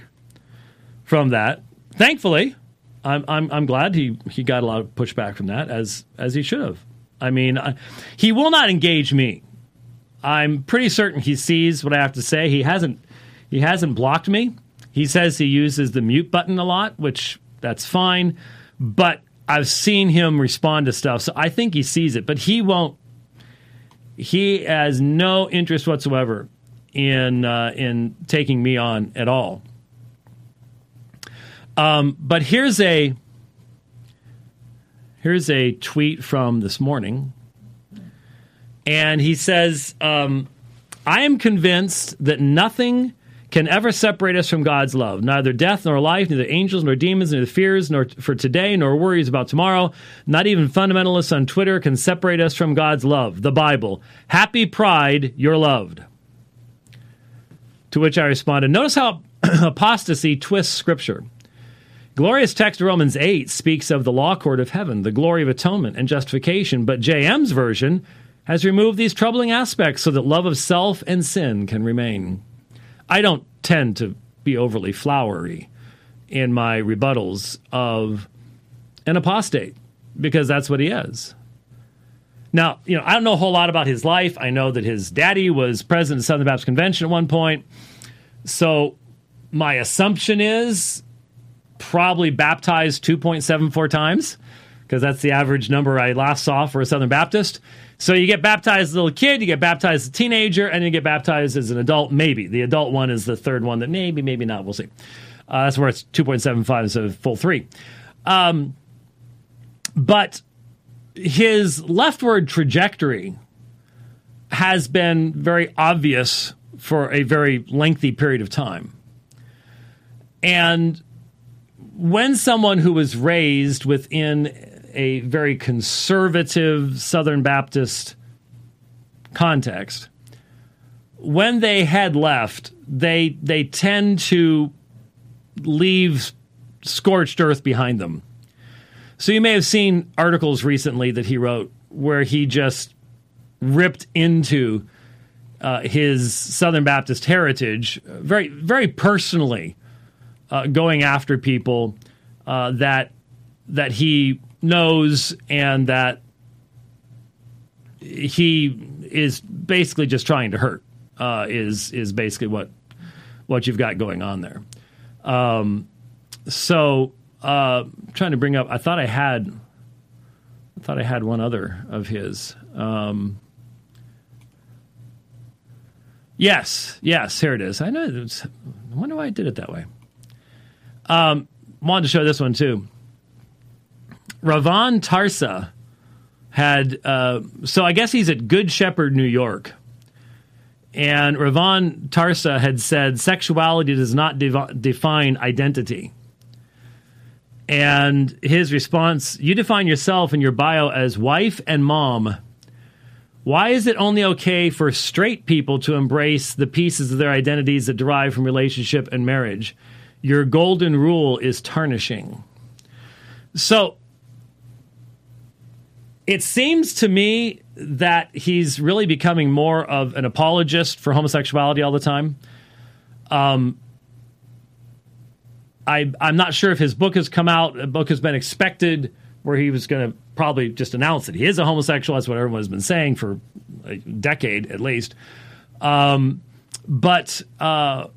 from that. Thankfully, I'm, I'm I'm glad he he got a lot of pushback from that as as he should have. I mean, I, he will not engage me. I'm pretty certain he sees what I have to say. He hasn't he hasn't blocked me. He says he uses the mute button a lot, which that's fine, but I've seen him respond to stuff, so I think he sees it, but he won't. He has no interest whatsoever in uh, in taking me on at all. Um, but here's a here's a tweet from this morning, and he says, um, "I am convinced that nothing." Can ever separate us from God's love. Neither death nor life, neither angels nor demons, neither fears nor for today nor worries about tomorrow. Not even fundamentalists on Twitter can separate us from God's love. The Bible. Happy pride, you're loved. To which I responded, notice how apostasy twists scripture. Glorious text Romans 8 speaks of the law court of heaven, the glory of atonement and justification, but JM's version has removed these troubling aspects so that love of self and sin can remain. I don't tend to be overly flowery in my rebuttals of an apostate because that's what he is. Now, you know, I don't know a whole lot about his life. I know that his daddy was president of the Southern Baptist Convention at one point. So my assumption is probably baptized 2.74 times because that's the average number I last saw for a Southern Baptist. So you get baptized as a little kid, you get baptized as a teenager, and you get baptized as an adult. Maybe the adult one is the third one that maybe, maybe not. We'll see. Uh, that's where it's 2.75 instead of full three. Um, but his leftward trajectory has been very obvious for a very lengthy period of time. And when someone who was raised within a very conservative Southern Baptist context, when they head left, they they tend to leave scorched earth behind them. So you may have seen articles recently that he wrote where he just ripped into uh, his Southern Baptist heritage very, very personally, uh, going after people uh, that that he knows and that he is basically just trying to hurt. Uh, is is basically what what you've got going on there. Um, so uh, trying to bring up. I thought I had. I thought I had one other of his. Um, yes, yes, here it is. I know. Was, I wonder why I did it that way. Um, wanted to show this one too. Ravon Tarsa had. Uh, so I guess he's at Good Shepherd, New York. And Ravon Tarsa had said sexuality does not define identity. And his response You define yourself in your bio as wife and mom. Why is it only okay for straight people to embrace the pieces of their identities that derive from relationship and marriage? Your golden rule is tarnishing. So it seems to me that he's really becoming more of an apologist for homosexuality all the time. Um, I, I'm not sure if his book has come out. A book has been expected where he was going to probably just announce that he is a homosexual. That's what everyone has been saying for a decade at least. Um, but uh,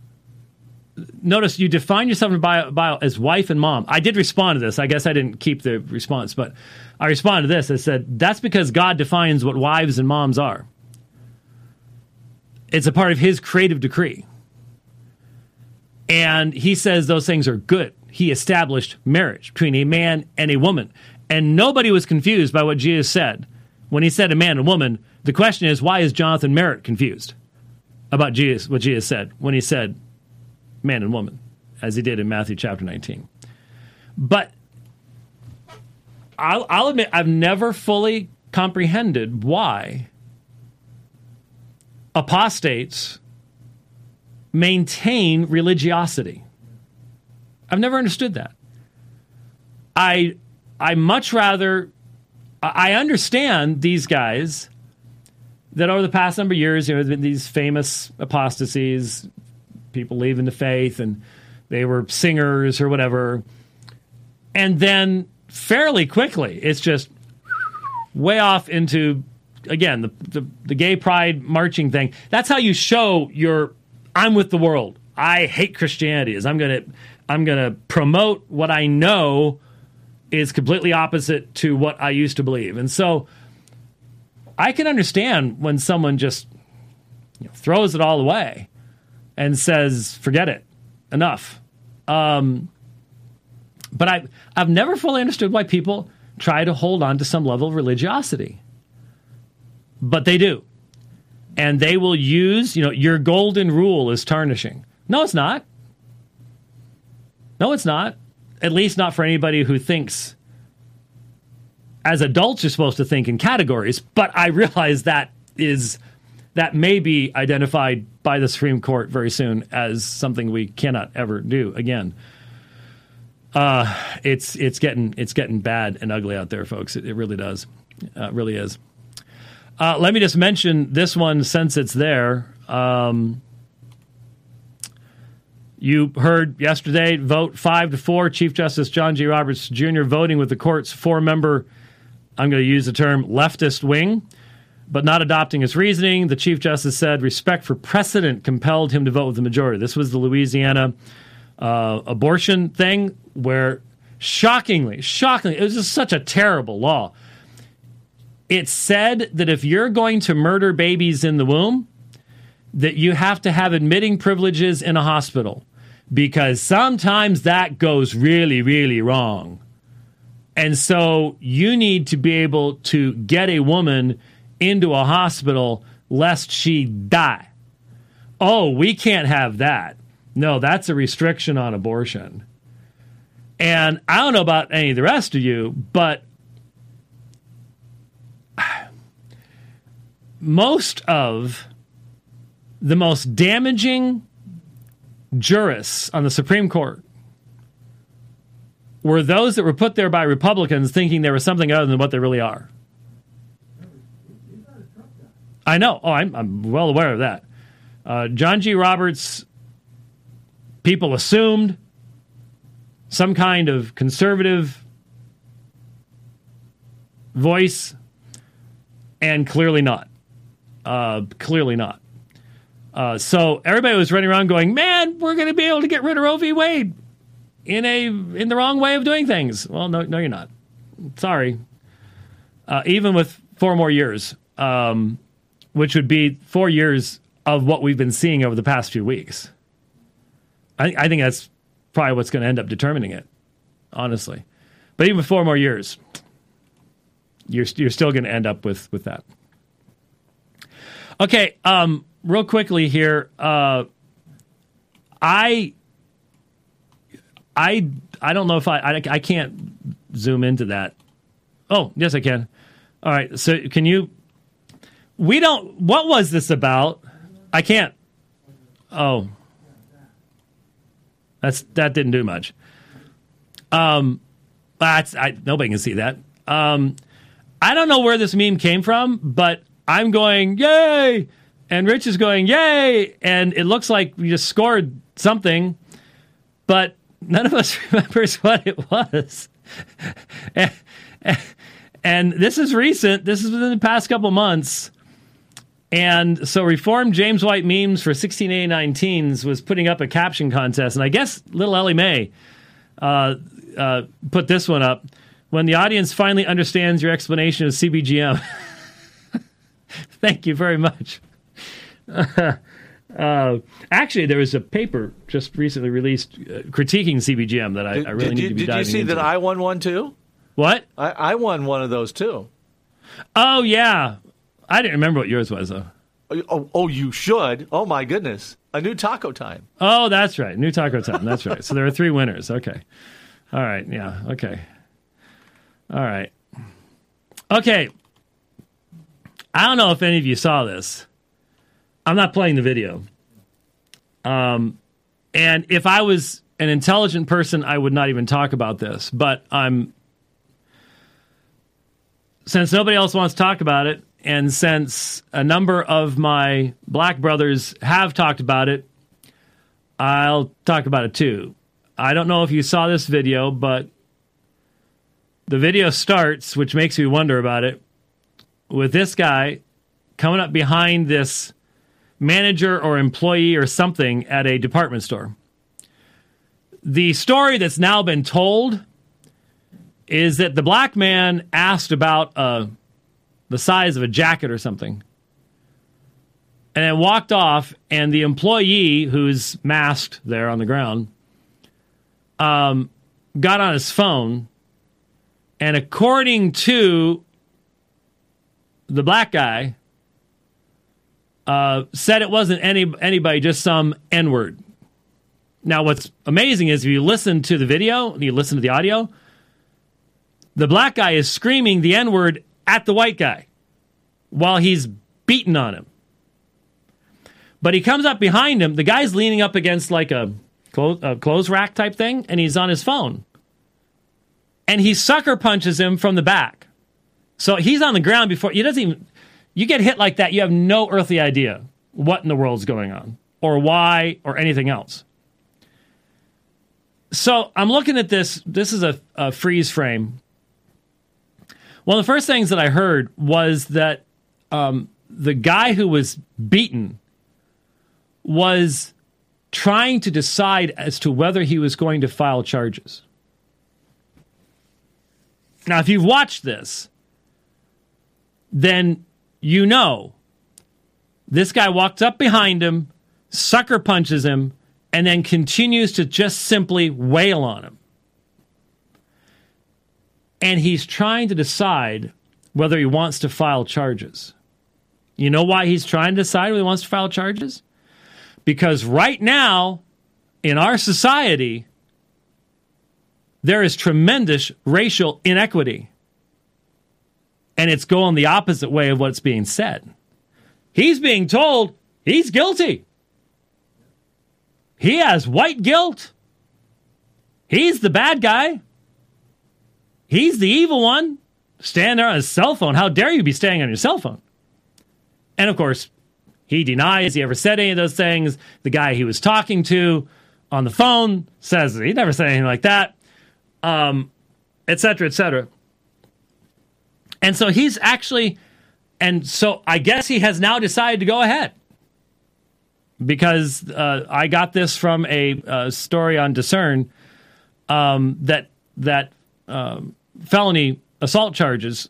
notice you define yourself in bio, bio, as wife and mom. I did respond to this. I guess I didn't keep the response, but I responded to this. I said, that's because God defines what wives and moms are. It's a part of his creative decree. And he says those things are good. He established marriage between a man and a woman. And nobody was confused by what Jesus said. When he said a man and woman, the question is, why is Jonathan Merritt confused about Jesus, what Jesus said when he said man and woman, as he did in Matthew chapter 19? But I'll, I'll admit, I've never fully comprehended why apostates maintain religiosity. I've never understood that. I I much rather I understand these guys that over the past number of years, you know, been these famous apostasies, people leaving the faith, and they were singers or whatever, and then fairly quickly, it's just way off into again the, the, the gay pride marching thing. That's how you show your I'm with the world. I hate Christianity. Is I'm gonna I'm gonna promote what I know is completely opposite to what I used to believe, and so I can understand when someone just you know, throws it all away and says, "Forget it, enough." Um, but I I've never fully understood why people try to hold on to some level of religiosity, but they do and they will use, you know, your golden rule is tarnishing. No, it's not. No, it's not. At least not for anybody who thinks as adults you're supposed to think in categories, but I realize that is that may be identified by the Supreme Court very soon as something we cannot ever do again. Uh, it's it's getting it's getting bad and ugly out there, folks. It, it really does. Uh, it really is. Uh, let me just mention this one since it's there. Um, you heard yesterday vote five to four. Chief Justice John G. Roberts Jr. voting with the court's four member, I'm going to use the term leftist wing, but not adopting his reasoning. The Chief Justice said respect for precedent compelled him to vote with the majority. This was the Louisiana uh, abortion thing where shockingly, shockingly, it was just such a terrible law. It said that if you're going to murder babies in the womb, that you have to have admitting privileges in a hospital because sometimes that goes really, really wrong. And so you need to be able to get a woman into a hospital lest she die. Oh, we can't have that. No, that's a restriction on abortion. And I don't know about any of the rest of you, but most of the most damaging jurists on the Supreme Court were those that were put there by Republicans thinking they were something other than what they really are. I know. Oh, I'm, I'm well aware of that. Uh, John G. Roberts, people assumed some kind of conservative voice, and clearly not. Uh, clearly not. Uh, so everybody was running around going, "Man, we're going to be able to get rid of Roe v. Wade in a in the wrong way of doing things." Well, no, no, you're not. Sorry. Uh, even with four more years, um, which would be four years of what we've been seeing over the past few weeks. I, I think that's probably what's going to end up determining it, honestly. But even four more years, you're you're still going to end up with with that. Okay, um, real quickly here, uh, I I I don't know if I, I I can't zoom into that. Oh, yes, I can. All right, so can you? We don't. What was this about? I can't. Oh, that's that didn't do much. Um, that's I nobody can see that. Um, I don't know where this meme came from, but I'm going yay, and Rich is going yay, and it looks like we just scored something, but none of us remembers what it was. and, and this is recent. This is within the past couple months. And so Reformed James White Memes for 1689 Teens was putting up a caption contest. And I guess little Ellie Mae uh, uh, put this one up. When the audience finally understands your explanation of CBGM. Thank you very much. Uh, actually, there was a paper just recently released uh, critiquing CBGM that I, did, I really need to be did diving Did you see into. that I won one too? What? I, I won one of those too. Oh yeah, I didn't remember what yours was though. Oh, oh, oh, you should. Oh my goodness, a new taco time. Oh, that's right, new taco time. That's right. So there are three winners. Okay. All right. Yeah. Okay. All right. Okay. I don't know if any of you saw this. I'm not playing the video. Um, and if I was an intelligent person, I would not even talk about this. But I'm, since nobody else wants to talk about it, and since a number of my black brothers have talked about it, I'll talk about it too. I don't know if you saw this video, but the video starts, which makes me wonder about it, with this guy coming up behind this manager or employee or something at a department store. The story that's now been told is that the black man asked about uh, the size of a jacket or something and then walked off, and the employee who's masked there on the ground um, got on his phone, and according to the black guy, uh, said it wasn't any anybody, just some N word. Now, what's amazing is if you listen to the video, and you listen to the audio, the black guy is screaming the N word at the white guy while he's beating on him. But he comes up behind him. The guy's leaning up against like a clothes, a clothes rack type thing, and he's on his phone. And he sucker punches him from the back. So he's on the ground before he doesn't even. You get hit like that, you have no earthly idea what in the world's going on, or why, or anything else. So I'm looking at this. This is a, a freeze frame. One of the first things that I heard was that um, the guy who was beaten was trying to decide as to whether he was going to file charges. Now, if you've watched this, then you know this guy walks up behind him, sucker punches him, and then continues to just simply wail on him. And he's trying to decide whether he wants to file charges. You know why he's trying to decide whether he wants to file charges? Because right now, in our society, there is tremendous racial inequity. And it's going the opposite way of what's being said. He's being told he's guilty. He has white guilt. He's the bad guy. He's the evil one. Standing there on his cell phone. How dare you be staying on your cell phone? And of course, he denies he ever said any of those things. The guy he was talking to on the phone says he never said anything like that, um, et cetera, et cetera. And so he's actually, and so I guess he has now decided to go ahead because uh, I got this from a, a story on Disrn um, that that um, felony assault charges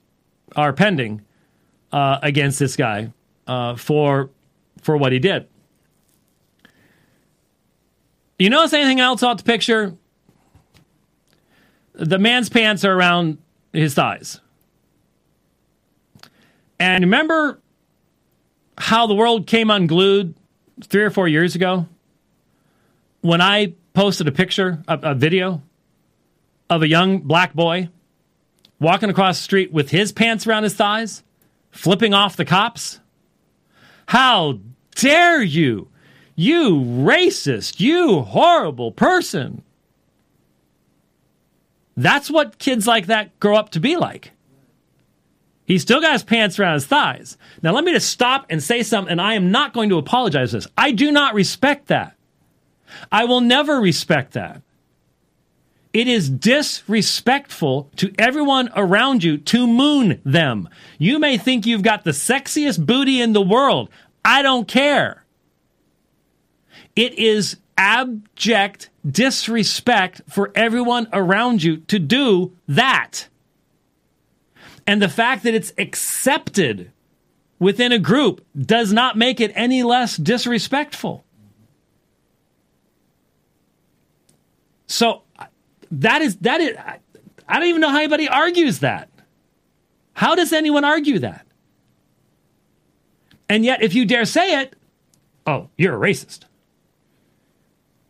are pending uh, against this guy uh, for for what he did. You notice anything else about the picture? The man's pants are around his thighs. And remember how the world came unglued three or four years ago when I posted a picture, a, a video of a young black boy walking across the street with his pants around his thighs, flipping off the cops? How dare you? You racist, you horrible person. That's what kids like that grow up to be like. He still got his pants around his thighs. Now, let me just stop and say something, and I am not going to apologize for this. I do not respect that. I will never respect that. It is disrespectful to everyone around you to moon them. You may think you've got the sexiest booty in the world. I don't care. It is abject disrespect for everyone around you to do that. And the fact that it's accepted within a group does not make it any less disrespectful. So that is that is I don't even know how anybody argues that. How does anyone argue that? And yet if you dare say it, oh, you're a racist.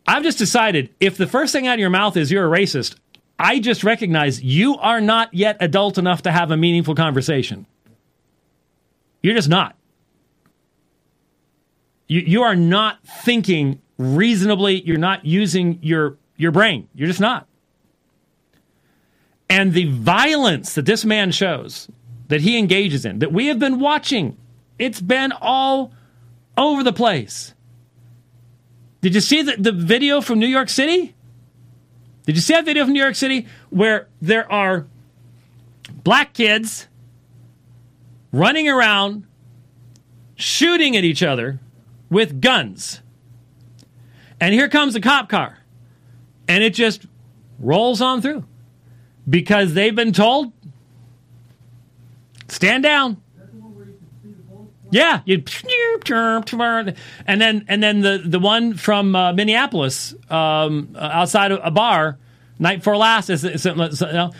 I've just decided if the first thing out of your mouth is you're a racist, I just recognize you are not yet adult enough to have a meaningful conversation. You're just not. You, you are not thinking reasonably. You're not using your, your brain. You're just not. And the violence that this man shows, that he engages in, that we have been watching, it's been all over the place. Did you see the, the video from New York City? Did you see that video from New York City where there are black kids running around shooting at each other with guns? And here comes a cop car. And it just rolls on through because they've been told stand down. Yeah, you and then and then the the one from uh, Minneapolis um, outside a bar night before last is, is, is you know,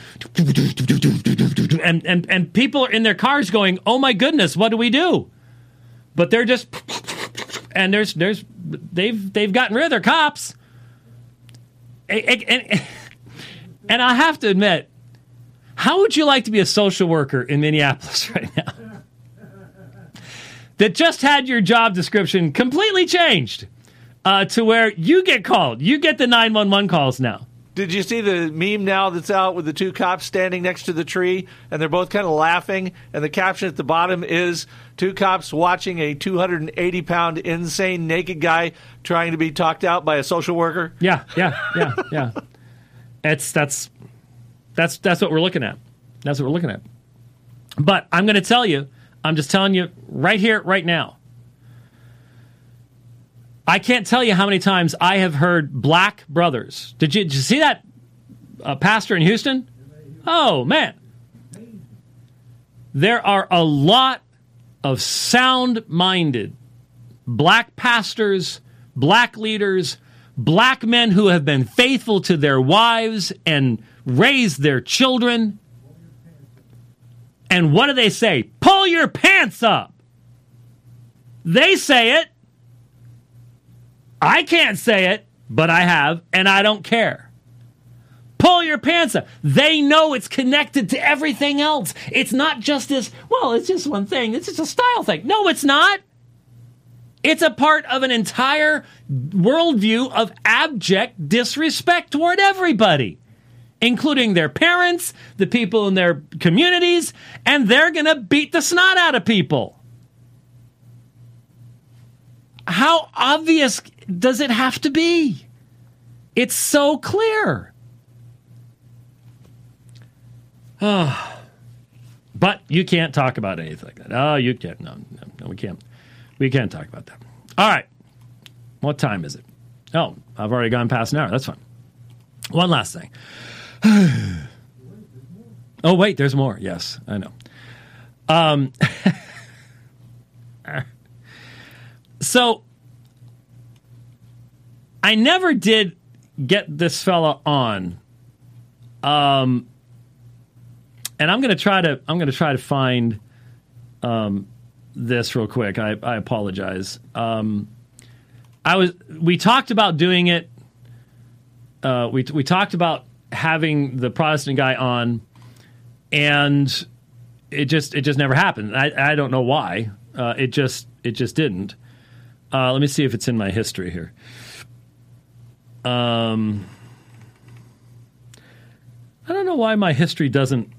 and and and people are in their cars going, "Oh my goodness, what do we do?" But they're just and there's there's they've they've gotten rid of their cops. And, and, and I have to admit, how would you like to be a social worker in Minneapolis right now? that just had your job description completely changed uh, to where you get called. You get the 911 calls now. Did you see the meme now that's out with the two cops standing next to the tree and they're both kind of laughing? And the caption at the bottom is two cops watching a 280 pound insane naked guy trying to be talked out by a social worker? Yeah, yeah, yeah, yeah. It's that's that's that's what we're looking at. That's what we're looking at. But I'm going to tell you I'm just telling you right here, right now. I can't tell you how many times I have heard black brothers. Did you, did you see that uh, pastor in Houston? Oh, man. there are a lot of sound minded black pastors, black leaders, black men who have been faithful to their wives and raised their children. And what do they say? Pull your pants up. They say it. I can't say it, but I have, and I don't care. Pull your pants up. They know it's connected to everything else. It's not just this, well, it's just one thing. It's just a style thing. No, it's not. It's a part of an entire worldview of abject disrespect toward everybody, including their parents, the people in their communities, and they're going to beat the snot out of people. How obvious does it have to be? It's so clear. Oh. But you can't talk about anything like that. Oh, you can't. No, no, no, we can't. We can't talk about that. All right. What time is it? Oh, I've already gone past an hour. That's fine. One last thing. oh, wait, there's more. Yes, I know. Um, so I never did get this fella on. Um, and I'm to try to I'm to try to find um, this real quick. I, I apologize. Um, I was we talked about doing it. Uh, we we talked about having the Protestant guy on, and it just it just never happened. I I don't know why. Uh, it just it just didn't. Uh, let me see if it's in my history here. Um, I don't know why my history doesn't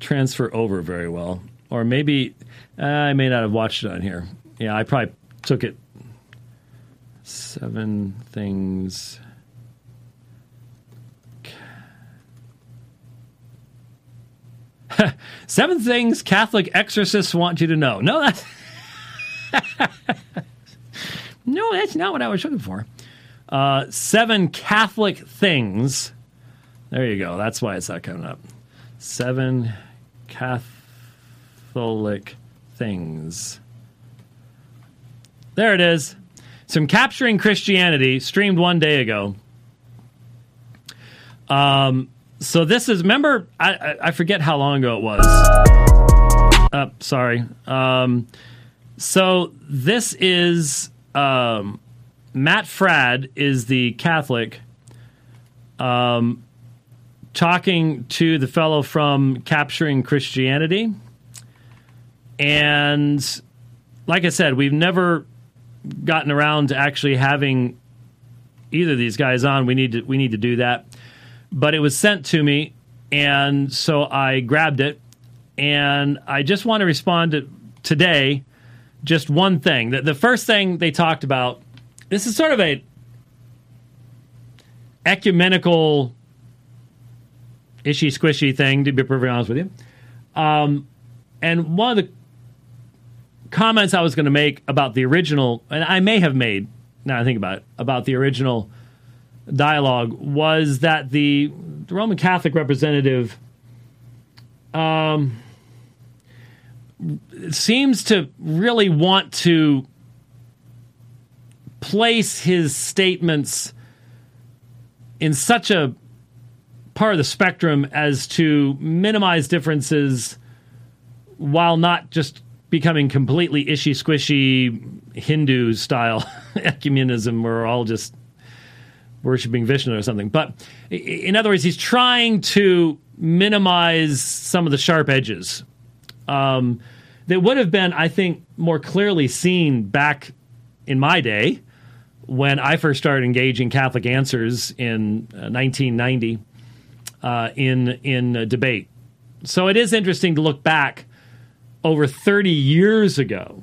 transfer over very well, or maybe I may not have watched it on here. Yeah, I probably took it. Seven things. Seven things Catholic exorcists want you to know. No, that's no, that's not what I was looking for. Uh, seven Catholic things. There you go. That's why it's not coming up. Seven Catholic things. There it is. Some capturing Christianity streamed one day ago. Um, so this is remember I, I, I forget how long ago it was. Uh, sorry. Um, so this is um, Matt Fradd is the Catholic um, talking to the fellow from Capturing Christianity. And like I said, we've never gotten around to actually having either of these guys on. We need to we need to do that. But it was sent to me and so I grabbed it and I just want to respond to today just one thing. The, the first thing they talked about this is sort of a ecumenical ishy squishy thing to be perfectly honest with you. Um, and one of the comments I was going to make about the original, and I may have made, now I think about it, about the original dialogue, was that the, the Roman Catholic representative um, seems to really want to place his statements in such a part of the spectrum as to minimize differences while not just becoming completely ishy squishy Hindu style ecumenism where we're all just worshiping Vishnu or something. But in other words, he's trying to minimize some of the sharp edges um, that would have been, I think, more clearly seen back in my day when I first started engaging Catholic Answers in uh, 1990 uh, in in uh, debate. So it is interesting to look back over 30 years ago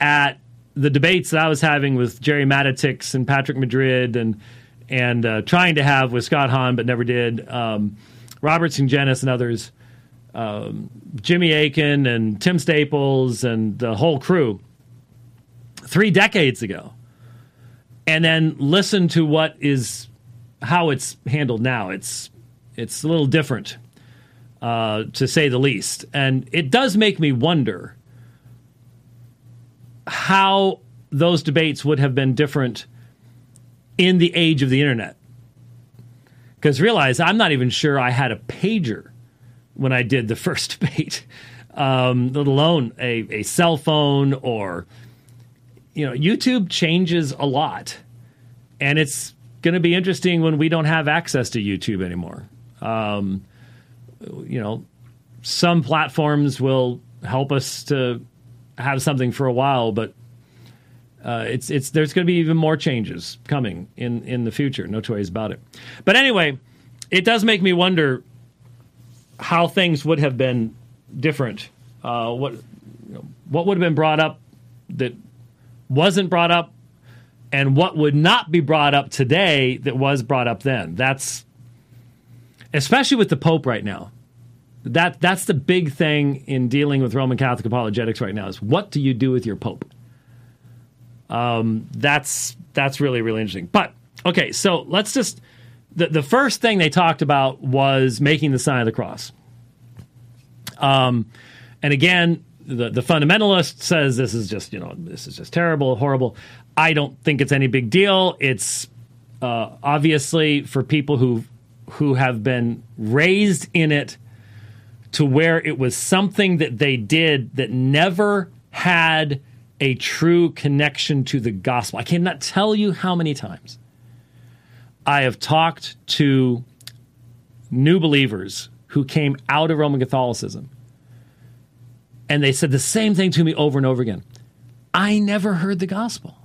at the debates that I was having with Jerry Matatics and Patrick Madrid and and uh, trying to have with Scott Hahn but never did, um, Robert Sungenis and others, um, Jimmy Akin and Tim Staples and the whole crew three decades ago, and then listen to what is how it's handled now. It's it's a little different. Uh, to say the least. And it does make me wonder how those debates would have been different in the age of the internet. Because realize I'm not even sure I had a pager when I did the first debate, um, let alone a, a cell phone or, you know, YouTube changes a lot. And it's going to be interesting when we don't have access to YouTube anymore. Um, you know, some platforms will help us to have something for a while, but uh, it's it's there's going to be even more changes coming in in the future. No two ways about it. But anyway, it does make me wonder how things would have been different. Uh, what you know, what would have been brought up that wasn't brought up, and what would not be brought up today that was brought up then. That's especially with the Pope right now. That that's the big thing in dealing with Roman Catholic apologetics right now is what do you do with your Pope? Um, that's that's really really interesting. But okay, so let's just the the first thing they talked about was making the sign of the cross. Um, and again, the the fundamentalist says this is just you know this is just terrible, horrible. I don't think it's any big deal. It's uh, obviously for people who who have been raised in it to where it was something that they did that never had a true connection to the gospel. I cannot tell you how many times I have talked to new believers who came out of Roman Catholicism and they said the same thing to me over and over again. I never heard the gospel.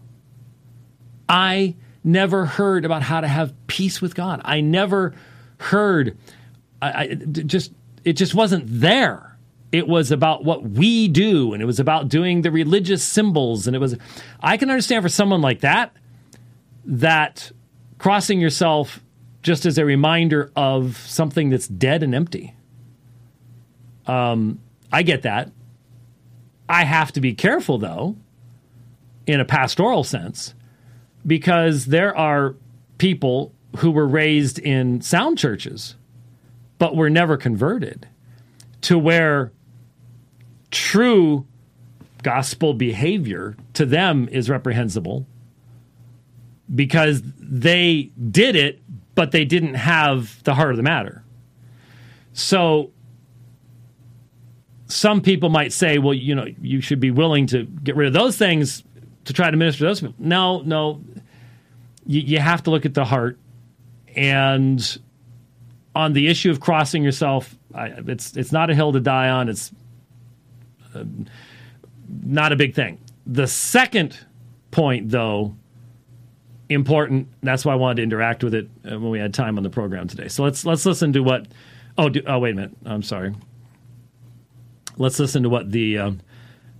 I never heard about how to have peace with God. I never heard I, I just it just wasn't there. It was about what we do, and it was about doing the religious symbols, and it was. I can understand for someone like that that crossing yourself just as a reminder of something that's dead and empty. Um, I get that. I have to be careful, though, in a pastoral sense, because there are people who were raised in sound churches but were never converted to where true gospel behavior to them is reprehensible because they did it, but they didn't have the heart of the matter. So some people might say, well, you know, you should be willing to get rid of those things to try to minister to those people. No, no. You, you have to look at the heart. And on the issue of crossing yourself, I, it's it's not a hill to die on. It's uh, not a big thing. The second point, though, important. That's why I wanted to interact with it uh, when we had time on the program today. So let's let's listen to what. Oh, do, oh, wait a minute. I'm sorry. Let's listen to what the um,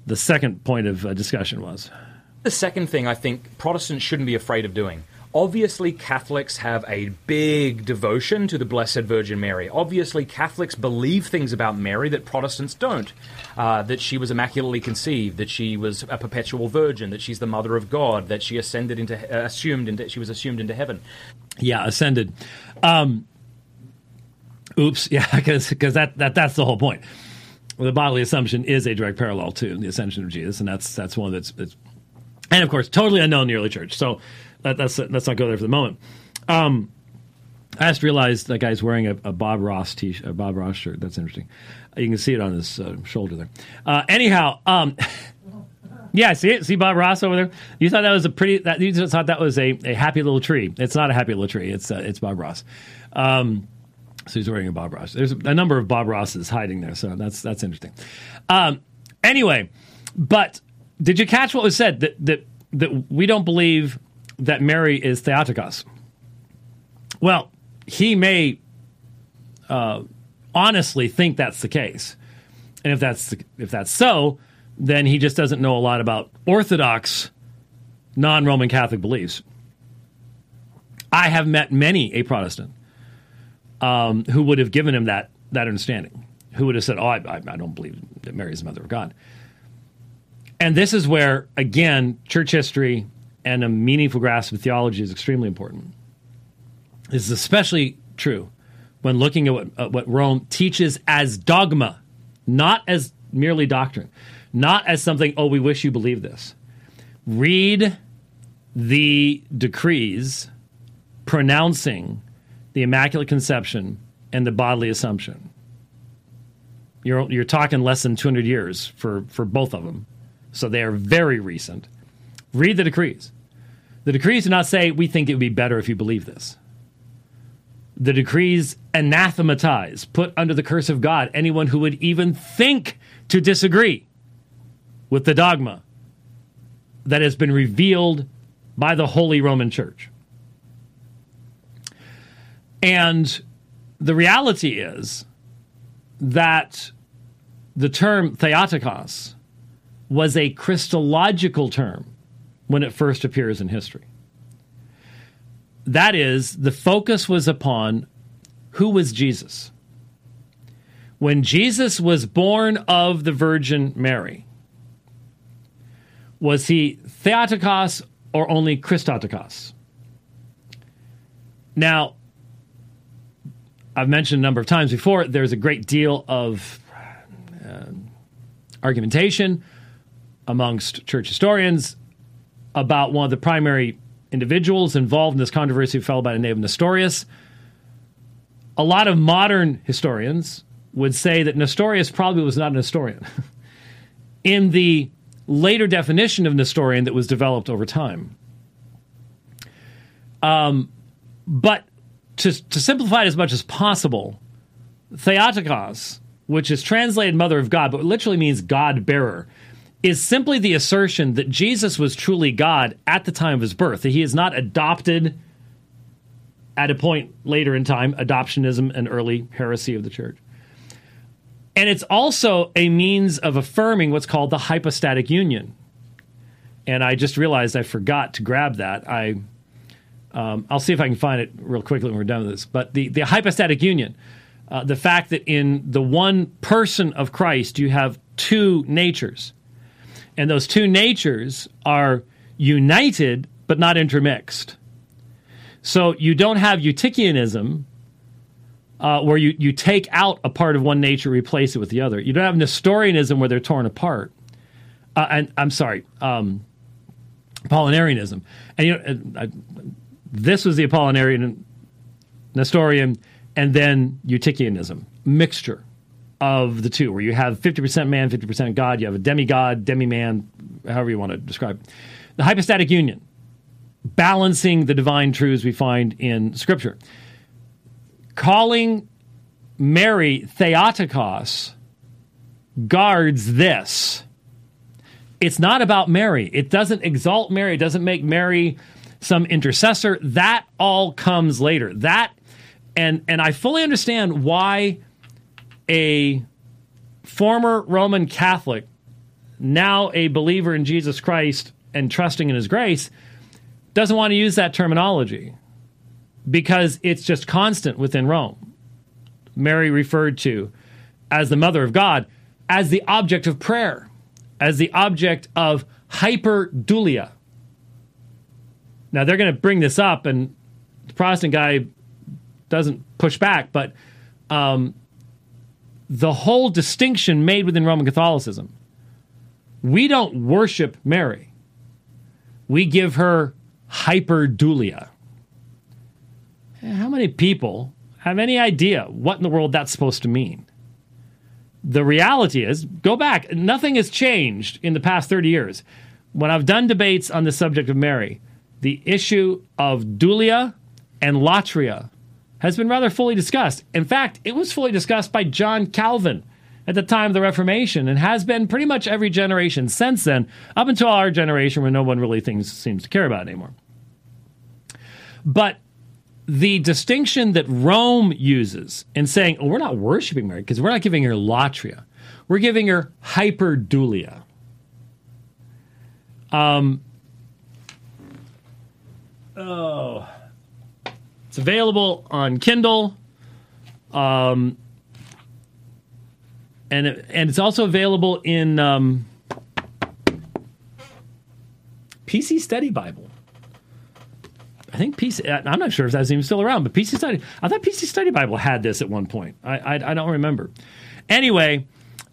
the second point of uh, discussion was. The second thing I think Protestants shouldn't be afraid of doing Obviously, Catholics have a big devotion to the Blessed Virgin Mary. Obviously, Catholics believe things about Mary that Protestants don't. Uh, that she was immaculately conceived, that she was a perpetual virgin, that she's the mother of God, that she ascended into, uh, assumed into, she was assumed into heaven. Yeah, ascended. Um, oops, yeah, because that, that that's the whole point. The bodily assumption is a direct parallel to the ascension of Jesus, and that's that's one that's, that's and of course totally unknown in the early church. So that, that's let's not go there for the moment. Um, I just realized that guy's wearing a, a Bob Ross t a Bob Ross shirt. That's interesting. You can see it on his uh, shoulder there. Uh, anyhow, um, yeah, see it. See Bob Ross over there. You thought that was a pretty. That you just thought that was a, a happy little tree. It's not a happy little tree. It's uh, it's Bob Ross. Um, so he's wearing a Bob Ross. There's a number of Bob Rosses hiding there. So that's that's interesting. Um, anyway, but did you catch what was said that that that we don't believe that Mary is Theotokos. Well, he may uh, honestly think that's the case, and if that's if that's so, then he just doesn't know a lot about Orthodox, non-Roman Catholic beliefs. I have met many a Protestant um, who would have given him that that understanding, who would have said, "Oh, I, I, I don't believe that Mary is the mother of God." And this is where, again, church history and a meaningful grasp of theology is extremely important. This is especially true when looking at what, what Rome teaches as dogma, not as merely doctrine, not as something, oh, we wish you believe this. Read the decrees pronouncing the Immaculate Conception and the bodily assumption. You're, you're talking less than 200 years for, for both of them. So they are very recent. Read the decrees. The decrees do not say, we think it would be better if you believe this. The decrees anathematize, put under the curse of God, anyone who would even think to disagree with the dogma that has been revealed by the Holy Roman Church. And the reality is that the term theotokos was a Christological term when it first appears in history. That is, the focus was upon who was Jesus. When Jesus was born of the Virgin Mary, was he Theotokos or only Christotokos? Now, I've mentioned a number of times before, there's a great deal of uh, argumentation amongst church historians about one of the primary individuals involved in this controversy, a fellow by the name of Nestorius. A lot of modern historians would say that Nestorius probably was not a Nestorian. in the later definition of Nestorian that was developed over time. Um, but to, to simplify it as much as possible, Theotokos, which is translated mother of God, but literally means God bearer, is simply the assertion that Jesus was truly God at the time of his birth, that he is not adopted at a point later in time, adoptionism, an early heresy of the church. And it's also a means of affirming what's called the hypostatic union. And I just realized I forgot to grab that. I, um, I'll see if I can find it real quickly when we're done with this. But the, the hypostatic union, uh, the fact that in the one person of Christ you have two natures, and those two natures are united but not intermixed. So you don't have Eutychianism, uh, where you, you take out a part of one nature, replace it with the other. You don't have Nestorianism where they're torn apart. Uh, and I'm sorry, um, Apollinarianism. And you know, uh, this was the Apollinarian, Nestorian, and then Eutychianism mixture of the two, where you have 50% man, 50% God. You have a demigod, demi man, however you want to describe it. The hypostatic union, balancing the divine truths we find in Scripture. Calling Mary Theotokos guards this. It's not about Mary. It doesn't exalt Mary. It doesn't make Mary some intercessor. That all comes later. That and and I fully understand why a former Roman Catholic, now a believer in Jesus Christ and trusting in his grace, doesn't want to use that terminology because it's just constant within Rome. Mary referred to as the mother of God, as the object of prayer, as the object of hyperdulia. Now they're going to bring this up, and the Protestant guy doesn't push back, but um, the whole distinction made within Roman Catholicism. We don't worship Mary. We give her hyperdulia. How many people have any idea what in the world that's supposed to mean? The reality is, go back, nothing has changed in the past 30 years. When I've done debates on the subject of Mary, the issue of dulia and latria has been rather fully discussed. In fact, it was fully discussed by John Calvin at the time of the Reformation and has been pretty much every generation since then, up until our generation where no one really thinks, seems to care about it anymore. But the distinction that Rome uses in saying, oh, we're not worshiping Mary because we're not giving her latria, we're giving her hyperdulia. Um, oh. It's available on Kindle. Um, and it, and it's also available in um, PC Study Bible. I think PC. I'm not sure if that's even still around, but PC Study. I thought PC Study Bible had this at one point. I I, I don't remember. Anyway,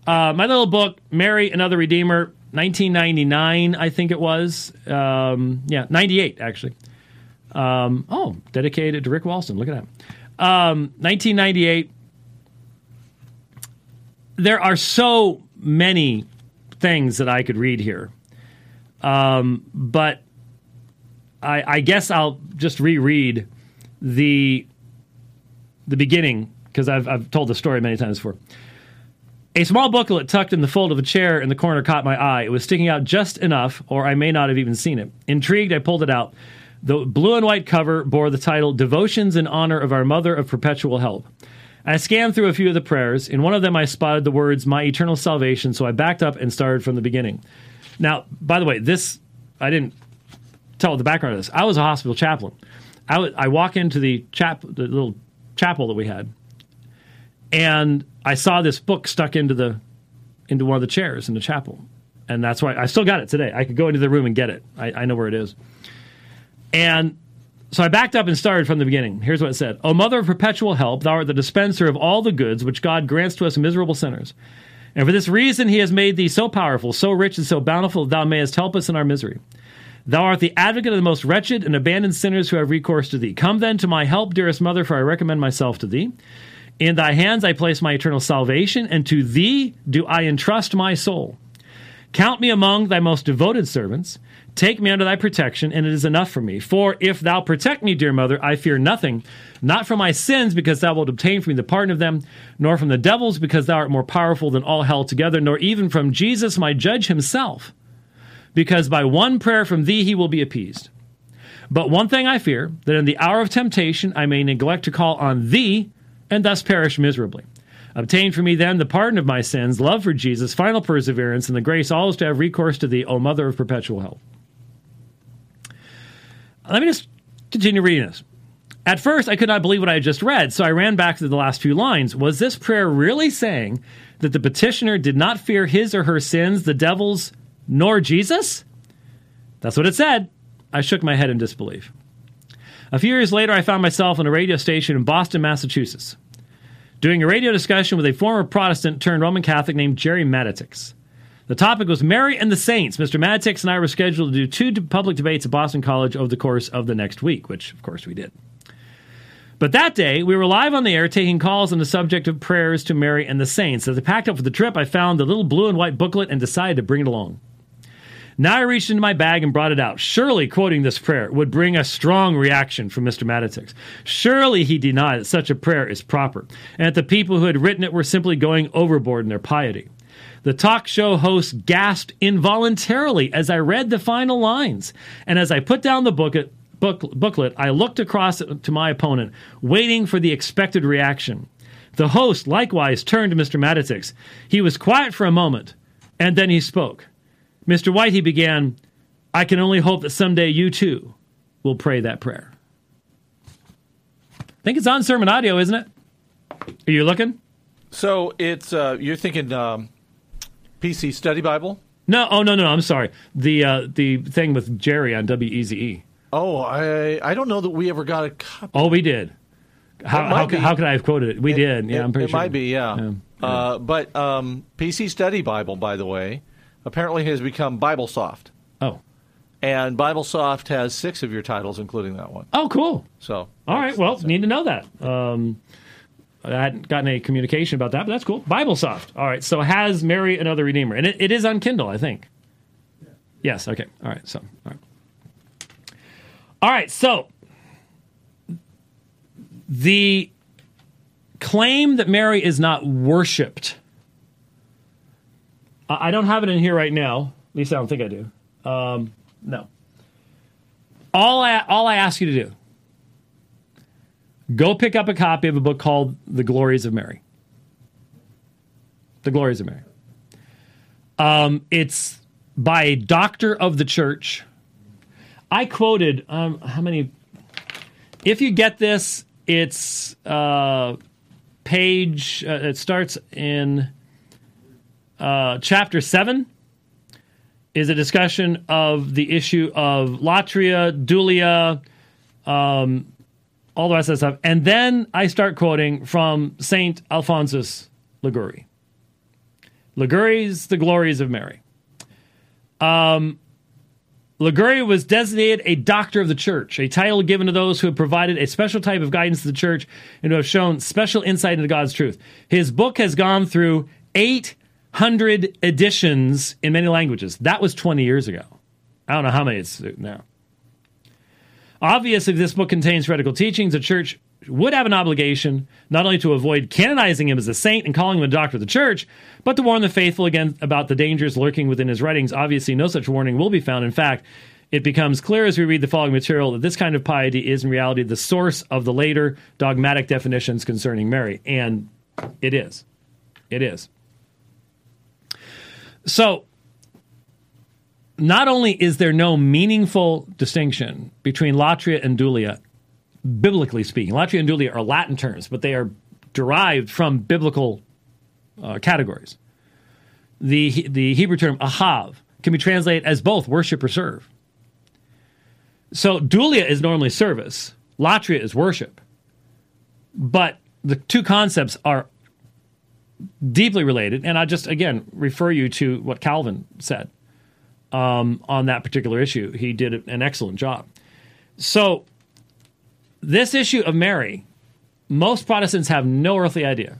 uh, my little book, Mary, Another Redeemer, 1999, I think it was. Um, yeah, 98 actually. Um, oh, dedicated to Rick Walston. Look at that. Um, 1998. There are so many things that I could read here, um, but I, I guess I'll just reread the the beginning because I've I've told the story many times before. A small booklet tucked in the fold of a chair in the corner caught my eye. It was sticking out just enough, or I may not have even seen it. Intrigued, I pulled it out. The blue and white cover bore the title Devotions in Honor of Our Mother of Perpetual Help. I scanned through a few of the prayers. In one of them, I spotted the words, My Eternal Salvation, so I backed up and started from the beginning. Now, by the way, this, I didn't tell the background of this. I was a hospital chaplain. I, w- I walk into the, chap- the little chapel that we had, and I saw this book stuck into the into one of the chairs in the chapel, and that's why I still got it today. I could go into the room and get it. I, I know where it is. And so I backed up and started from the beginning. Here's what it said O Mother of perpetual help, thou art the dispenser of all the goods which God grants to us miserable sinners. And for this reason he has made thee so powerful, so rich, and so bountiful that thou mayest help us in our misery. Thou art the advocate of the most wretched and abandoned sinners who have recourse to thee. Come then to my help, dearest mother, for I recommend myself to thee. In thy hands I place my eternal salvation, and to thee do I entrust my soul. Count me among thy most devoted servants. Take me under thy protection, and it is enough for me. For if thou protect me, dear mother, I fear nothing, not from my sins, because thou wilt obtain for me the pardon of them, nor from the devils, because thou art more powerful than all hell together, nor even from Jesus, my judge himself, because by one prayer from thee he will be appeased. But one thing I fear, that in the hour of temptation I may neglect to call on thee, and thus perish miserably. Obtain for me then the pardon of my sins, love for Jesus, final perseverance, and the grace always to have recourse to thee, O Mother of perpetual help. Let me just continue reading this. At first, I could not believe what I had just read, so I ran back to the last few lines. Was this prayer really saying that the petitioner did not fear his or her sins, the devils, nor Jesus? That's what it said. I shook my head in disbelief. A few years later, I found myself on a radio station in Boston, Massachusetts, doing a radio discussion with a former Protestant turned Roman Catholic named Jerry Matatics. The topic was Mary and the Saints. Mr. Matatics and I were scheduled to do two public debates at Boston College over the course of the next week, which, of course, we did. But that day, we were live on the air taking calls on the subject of prayers to Mary and the Saints. As I packed up for the trip, I found the little blue and white booklet and decided to bring it along. Now I reached into my bag and brought it out. Surely quoting this prayer would bring a strong reaction from Mr. Matatics. Surely he denied that such a prayer is proper, and that the people who had written it were simply going overboard in their piety. The talk show host gasped involuntarily as I read the final lines, and as I put down the booklet, book, booklet, I looked across to my opponent, waiting for the expected reaction. The host likewise turned to Mr. Matatics. He was quiet for a moment, and then he spoke. Mr. White, he began, I can only hope that someday you too will pray that prayer. I think it's on sermon audio, isn't it? Are you looking? So it's uh, you're thinking um, PC Study Bible? No, oh no, no, no I'm sorry. The uh, the thing with Jerry on WEZE. Oh, I I don't know that we ever got a copy. Oh, we did. How, how, be. how could I have quoted it? We It- did. Yeah, it, I'm pretty it sure. It might be, yeah. Uh, but um, PC Study Bible, by the way, apparently has become BibleSoft, Oh. and BibleSoft has six of your titles, including that one. Oh, cool. So, All right. Well, need to know that. Um, I hadn't gotten any communication about that, but that's cool. BibleSoft. All right. So has Mary another Redeemer, and it, it is on Kindle, I think. Yes. Okay. All right. So. All right. All right. So the claim that Mary is not worshipped. I I don't have it in here right now. At least I don't think I do. Um, no. All I all I ask you to do go pick up a copy of a book called The Glories of Mary. The Glories of Mary. Um, it's by a doctor of the church. I quoted um, how many? If you get this, it's uh, page. Uh, it starts in uh, chapter seven. Is a discussion of the issue of latria, dulia, um, all the rest of that stuff. And then I start quoting from Saint Alphonsus Liguori. Liguori's The Glories of Mary. Um, Liguori was designated a doctor of the church, a title given to those who have provided a special type of guidance to the church and who have shown special insight into God's truth. His book has gone through 800 editions in many languages. That was 20 years ago. I don't know how many it's now. Obviously, this book contains heretical teachings. The church would have an obligation not only to avoid canonizing him as a saint and calling him a doctor of the church, but to warn the faithful again about the dangers lurking within his writings. Obviously, no such warning will be found. In fact, it becomes clear as we read the following material that this kind of piety is in reality the source of the later dogmatic definitions concerning Mary. And it is. It is. So, not only is there no meaningful distinction between latria and dulia biblically speaking. Latria and dulia are Latin terms, but they are derived from biblical uh, categories. The, the Hebrew term ahav can be translated as both worship or serve. So dulia is normally service, latria is worship. But the two concepts are deeply related, and I just again refer you to what Calvin said um, on that particular issue. He did an excellent job. So this issue of Mary, most Protestants have no earthly idea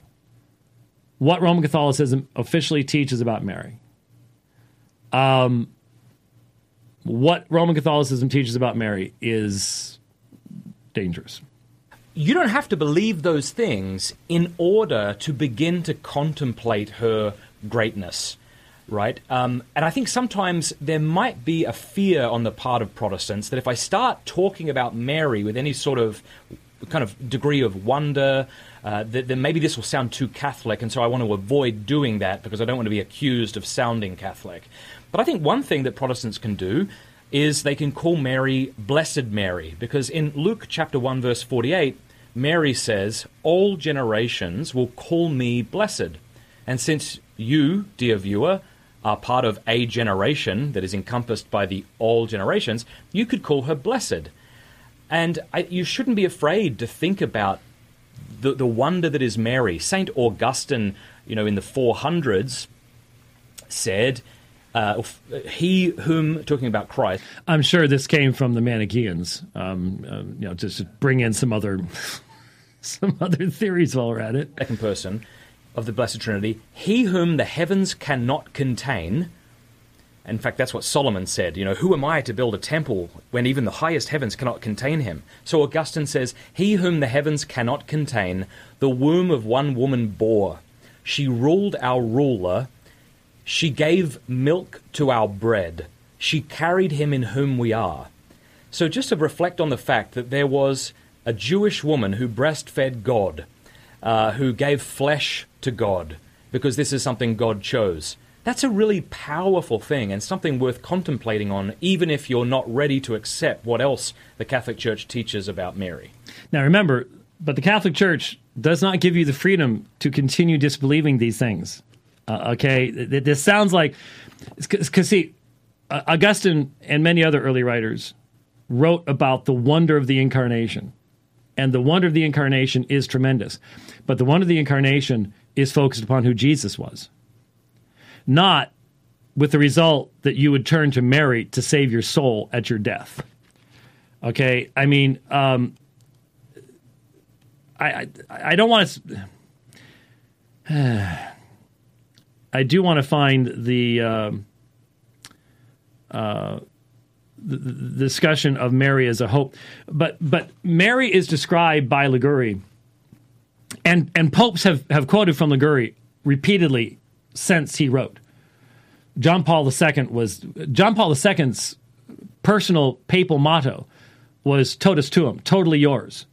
what Roman Catholicism officially teaches about Mary. Um, what Roman Catholicism teaches about Mary is dangerous. You don't have to believe those things in order to begin to contemplate her greatness, right? Um, and I think sometimes there might be a fear on the part of Protestants that if I start talking about Mary with any sort of kind of degree of wonder, uh, that, then maybe this will sound too Catholic, and so I want to avoid doing that because I don't want to be accused of sounding Catholic. But I think one thing that Protestants can do is they can call Mary Blessed Mary, because in Luke chapter 1, verse 48, Mary says, All generations will call me blessed. And since you, dear viewer, are part of a generation that is encompassed by the all generations, you could call her blessed. And I, you shouldn't be afraid to think about the, the wonder that is Mary. St. Augustine, you know, in the 400s, said, uh, he whom, talking about Christ. I'm sure this came from the Manichaeans, um, uh, you know, just bring in some other, some other theories while we're at it. Second person of the Blessed Trinity, he whom the heavens cannot contain. In fact, that's what Solomon said. You know, who am I to build a temple when even the highest heavens cannot contain him? So Augustine says, He whom the heavens cannot contain, the womb of one woman bore. She ruled our ruler. She gave milk to our bread. She carried him in whom we are. So just to reflect on the fact that there was a Jewish woman who breastfed God, uh, who gave flesh to God because this is something God chose. That's a really powerful thing and something worth contemplating on, even if you're not ready to accept what else the Catholic Church teaches about Mary. Now, remember, but the Catholic Church does not give you the freedom to continue disbelieving these things. Uh, okay, this sounds like because see, Augustine and many other early writers wrote about the wonder of the incarnation, and the wonder of the incarnation is tremendous. But the wonder of the incarnation is focused upon who Jesus was, not with the result that you would turn to Mary to save your soul at your death. Okay, I mean, um, I, I, I don't want to. I do want to find the, uh, uh, the, discussion of Mary as a hope, but but Mary is described by Liguori, and and popes have have quoted from Liguori repeatedly since he wrote. John Paul II was John Paul II's personal papal motto was "Totus tuum," totally yours,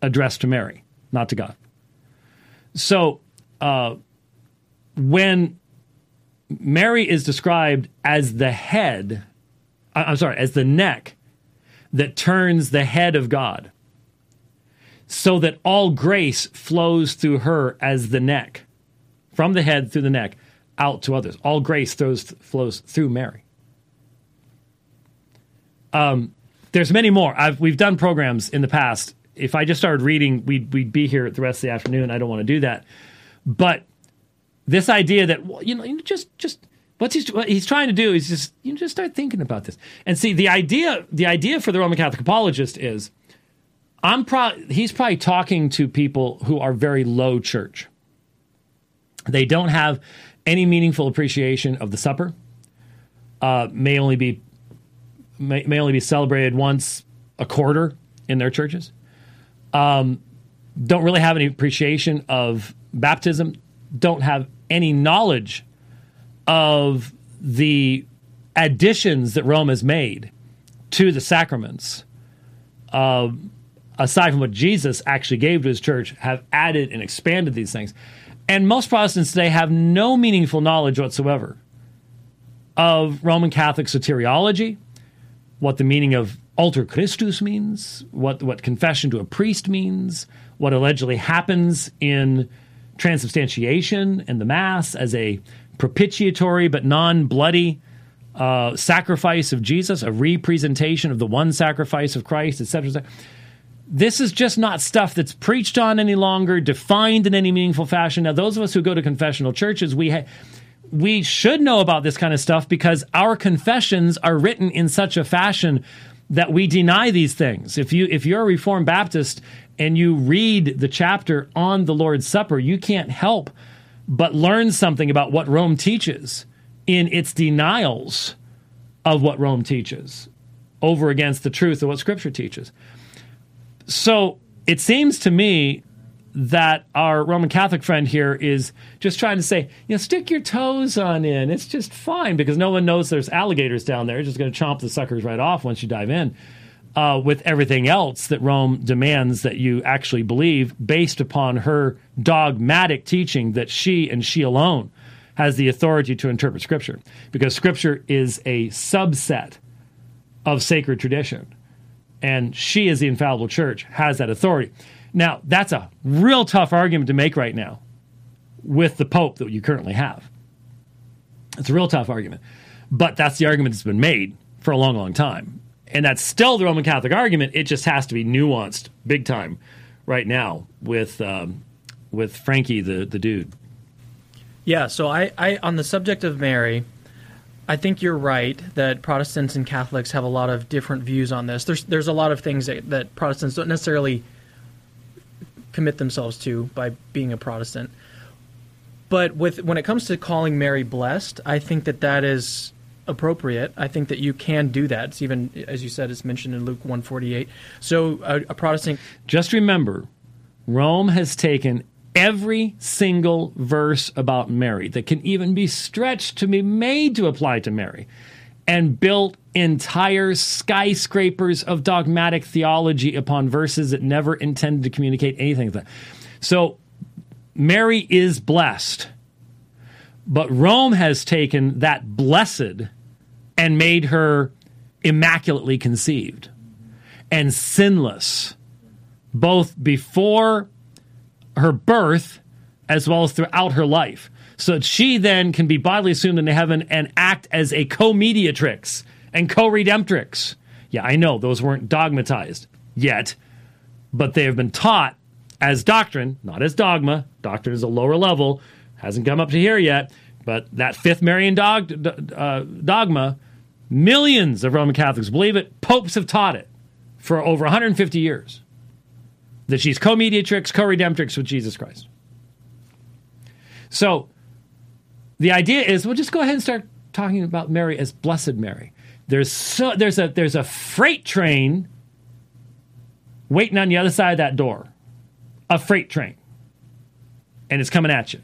addressed to Mary, not to God. So. Uh, when Mary is described as the head, I'm sorry, as the neck that turns the head of God, so that all grace flows through her as the neck, from the head through the neck out to others. All grace flows, flows through Mary. Um, there's many more. I've, we've done programs in the past. If I just started reading, we'd, we'd be here the rest of the afternoon. I don't want to do that. But this idea that you know, just just what's he's what he's trying to do is just you just start thinking about this and see the idea. The idea for the Roman Catholic apologist is I'm pro- he's probably talking to people who are very low church. They don't have any meaningful appreciation of the supper. Uh, may only be may, may only be celebrated once a quarter in their churches. Um, don't really have any appreciation of baptism. Don't have any knowledge of the additions that Rome has made to the sacraments. Uh, aside from what Jesus actually gave to his church, have added and expanded these things. And most Protestants today have no meaningful knowledge whatsoever of Roman Catholic soteriology, what the meaning of alter Christus means, what, what confession to a priest means, what allegedly happens in transubstantiation and the Mass as a propitiatory but non bloody uh, sacrifice of Jesus, a representation of the one sacrifice of Christ, etc. Et this is just not stuff that's preached on any longer, defined in any meaningful fashion. Now, those of us who go to confessional churches, we ha- we should know about this kind of stuff because our confessions are written in such a fashion that we deny these things. If you if you're a Reformed Baptist and you read the chapter on the Lord's Supper, you can't help but learn something about what Rome teaches in its denials of what Rome teaches over against the truth of what Scripture teaches. So it seems to me that our Roman Catholic friend here is just trying to say, you know, stick your toes on in. It's just fine because no one knows there's alligators down there. It's just going to chomp the suckers right off once you dive in. Uh, with everything else that Rome demands that you actually believe based upon her dogmatic teaching that she and she alone has the authority to interpret Scripture. Because Scripture is a subset of sacred tradition and she, as the infallible church, has that authority. Now, that's a real tough argument to make right now with the Pope that you currently have. It's a real tough argument. But that's the argument that's been made for a long, long time. And that's still the Roman Catholic argument. It just has to be nuanced big time right now with, um, with Frankie, the, the dude. Yeah, so I, I, on the subject of Mary, I think you're right that Protestants and Catholics have a lot of different views on this. There's there's a lot of things that, that Protestants don't necessarily commit themselves to by being a Protestant. But with when it comes to calling Mary blessed, I think that that is appropriate. I think that you can do that. It's even as you said, it's mentioned in Luke 148. So a, a Protestant. Just remember, Rome has taken every single verse about Mary that can even be stretched to be made to apply to Mary and built entire skyscrapers of dogmatic theology upon verses that never intended to communicate anything. So Mary is blessed, but Rome has taken that blessed and made her immaculately conceived and sinless, both before her birth as well as throughout her life. So that she then can be bodily assumed into heaven and act as a co mediatrix and co redemptrix. Yeah, I know those weren't dogmatized yet, but they have been taught as doctrine, not as dogma. Doctrine is a lower level, hasn't come up to here yet. But that fifth Marian dog, uh, dogma, millions of Roman Catholics believe it. Popes have taught it for over 150 years that she's co mediatrix, co redemptrix with Jesus Christ. So the idea is we'll just go ahead and start talking about Mary as Blessed Mary. There's so there's a there's a freight train waiting on the other side of that door. A freight train. And it's coming at you.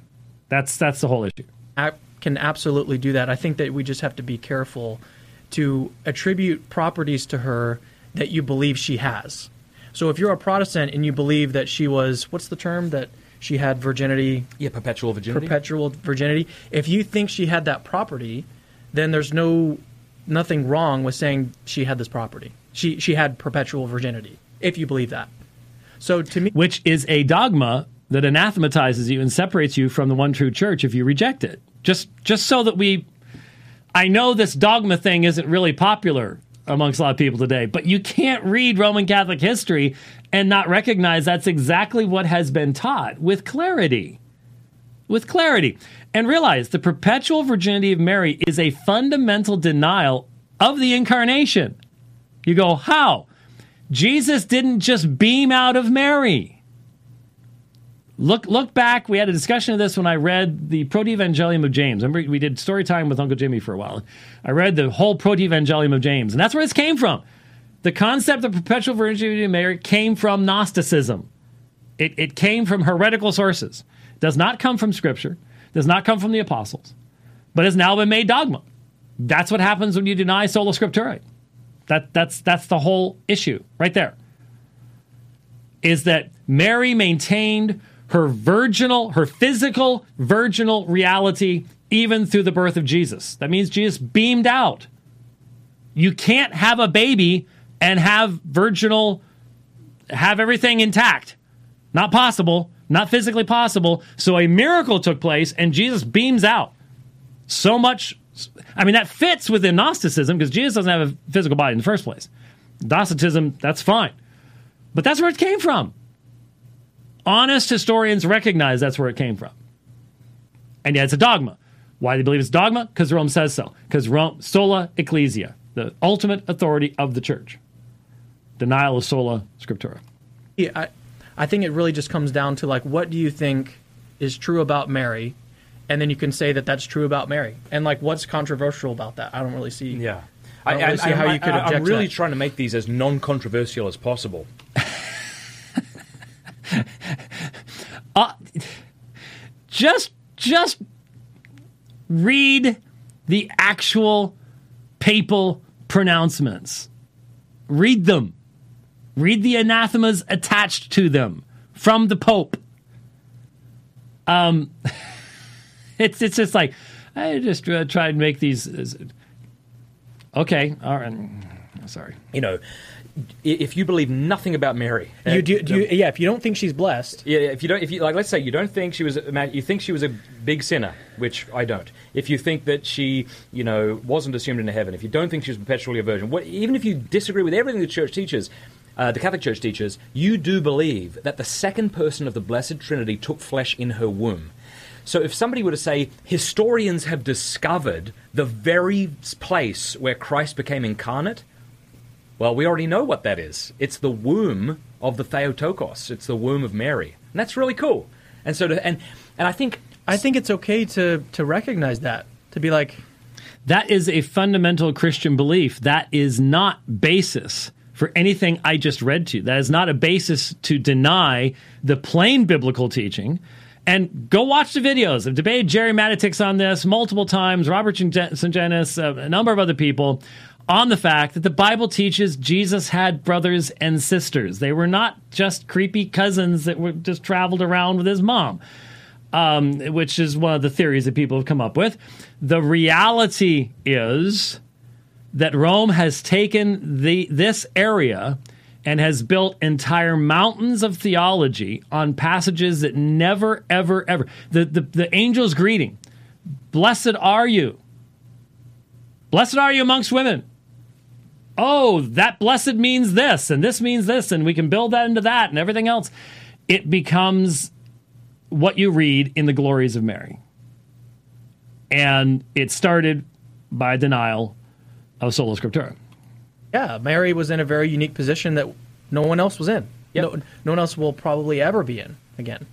That's that's the whole issue. I can absolutely do that. I think that we just have to be careful to attribute properties to her that you believe she has. So if you're a Protestant and you believe that she was, what's the term that she had virginity? Yeah, perpetual virginity. Perpetual virginity. If you think she had that property, then there's no nothing wrong with saying she had this property. She she had perpetual virginity. If you believe that. So to me, which is a dogma that anathematizes you and separates you from the one true church if you reject it. Just just so that we I know this dogma thing isn't really popular amongst a lot of people today. But you can't read Roman Catholic history and not recognize that's exactly what has been taught with clarity. With clarity. And realize the perpetual virginity of Mary is a fundamental denial of the incarnation. You go, how? Jesus didn't just beam out of Mary. Look, look back. We had a discussion of this when I read the Proto-Evangelium of James. Remember, we did story time with Uncle Jimmy for a while. I read the whole Proto-Evangelium of James, and that's where this came from. The concept of perpetual virginity of Mary came from Gnosticism. It, it came from heretical sources. Does not come from Scripture. Does not come from the apostles, but has now been made dogma. That's what happens when you deny sola scriptura. That, that's, that's the whole issue right there. Is that Mary maintained her virginal, her physical virginal reality even through the birth of Jesus. That means Jesus beamed out. You can't have a baby and have virginal, have everything intact. Not possible, not physically possible. So a miracle took place and Jesus beams out. So much, I mean, that fits within Gnosticism because Jesus doesn't have a physical body in the first place. Docetism, that's fine. But that's where it came from honest historians recognize that's where it came from. And yet it's a dogma. Why do they believe it's dogma? Because Rome says so. Because Rome, sola ecclesia, the ultimate authority of the church. Denial of sola scriptura. Yeah, I, I think it really just comes down to like, what do you think is true about Mary? And then you can say that that's true about Mary. And like, what's controversial about that? I don't really see. Yeah. I don't really see how you could I, object am to really that. trying to make these as non-controversial as possible. Just, just read the actual papal pronouncements. Read them. Read the anathemas attached to them from the Pope. Um, it's it's just like I just uh, try and make these. as- okay, all right. Sorry. You know, if you believe nothing about Mary, You do, do you, yeah, if you don't think she's blessed, Yeah, if you don't, if you like, let's say you don't think she was, a, you think she was a big sinner, which I don't. If you think that she, you know, wasn't assumed into heaven, if you don't think she was perpetually a virgin, what, even if you disagree with everything the church teaches, uh, the Catholic Church teaches, you do believe that the second person of the Blessed Trinity took flesh in her womb. So if somebody were to say historians have discovered the very place where Christ became incarnate, well, we already know what that is. It's the womb of the Theotokos. It's the womb of Mary, and that's really cool. And so, to, and and I think I think it's okay to to recognize that to be like, That is a fundamental Christian belief. That is not basis for anything I just read to you. That is not a basis to deny the plain biblical teaching. And go watch the videos. I've debated Jerry Matatics on this multiple times, Robert Sungenis, uh, a number of other people, on the fact that the Bible teaches Jesus had brothers and sisters. They were not just creepy cousins that were just traveled around with his mom um, which is one of the theories that people have come up with. The reality is that Rome has taken the this area and has built entire mountains of theology on passages that never, ever, ever. The, the, the angel's greeting Blessed are you. Blessed are you amongst women. Oh, that blessed means this, and this means this, and we can build that into that, and everything else. It becomes what you read in the glories of Mary. And it started by denial of sola scriptura. yeah, Mary was in a very unique position that no one else was in. Yep. No, no one else will probably ever be in again.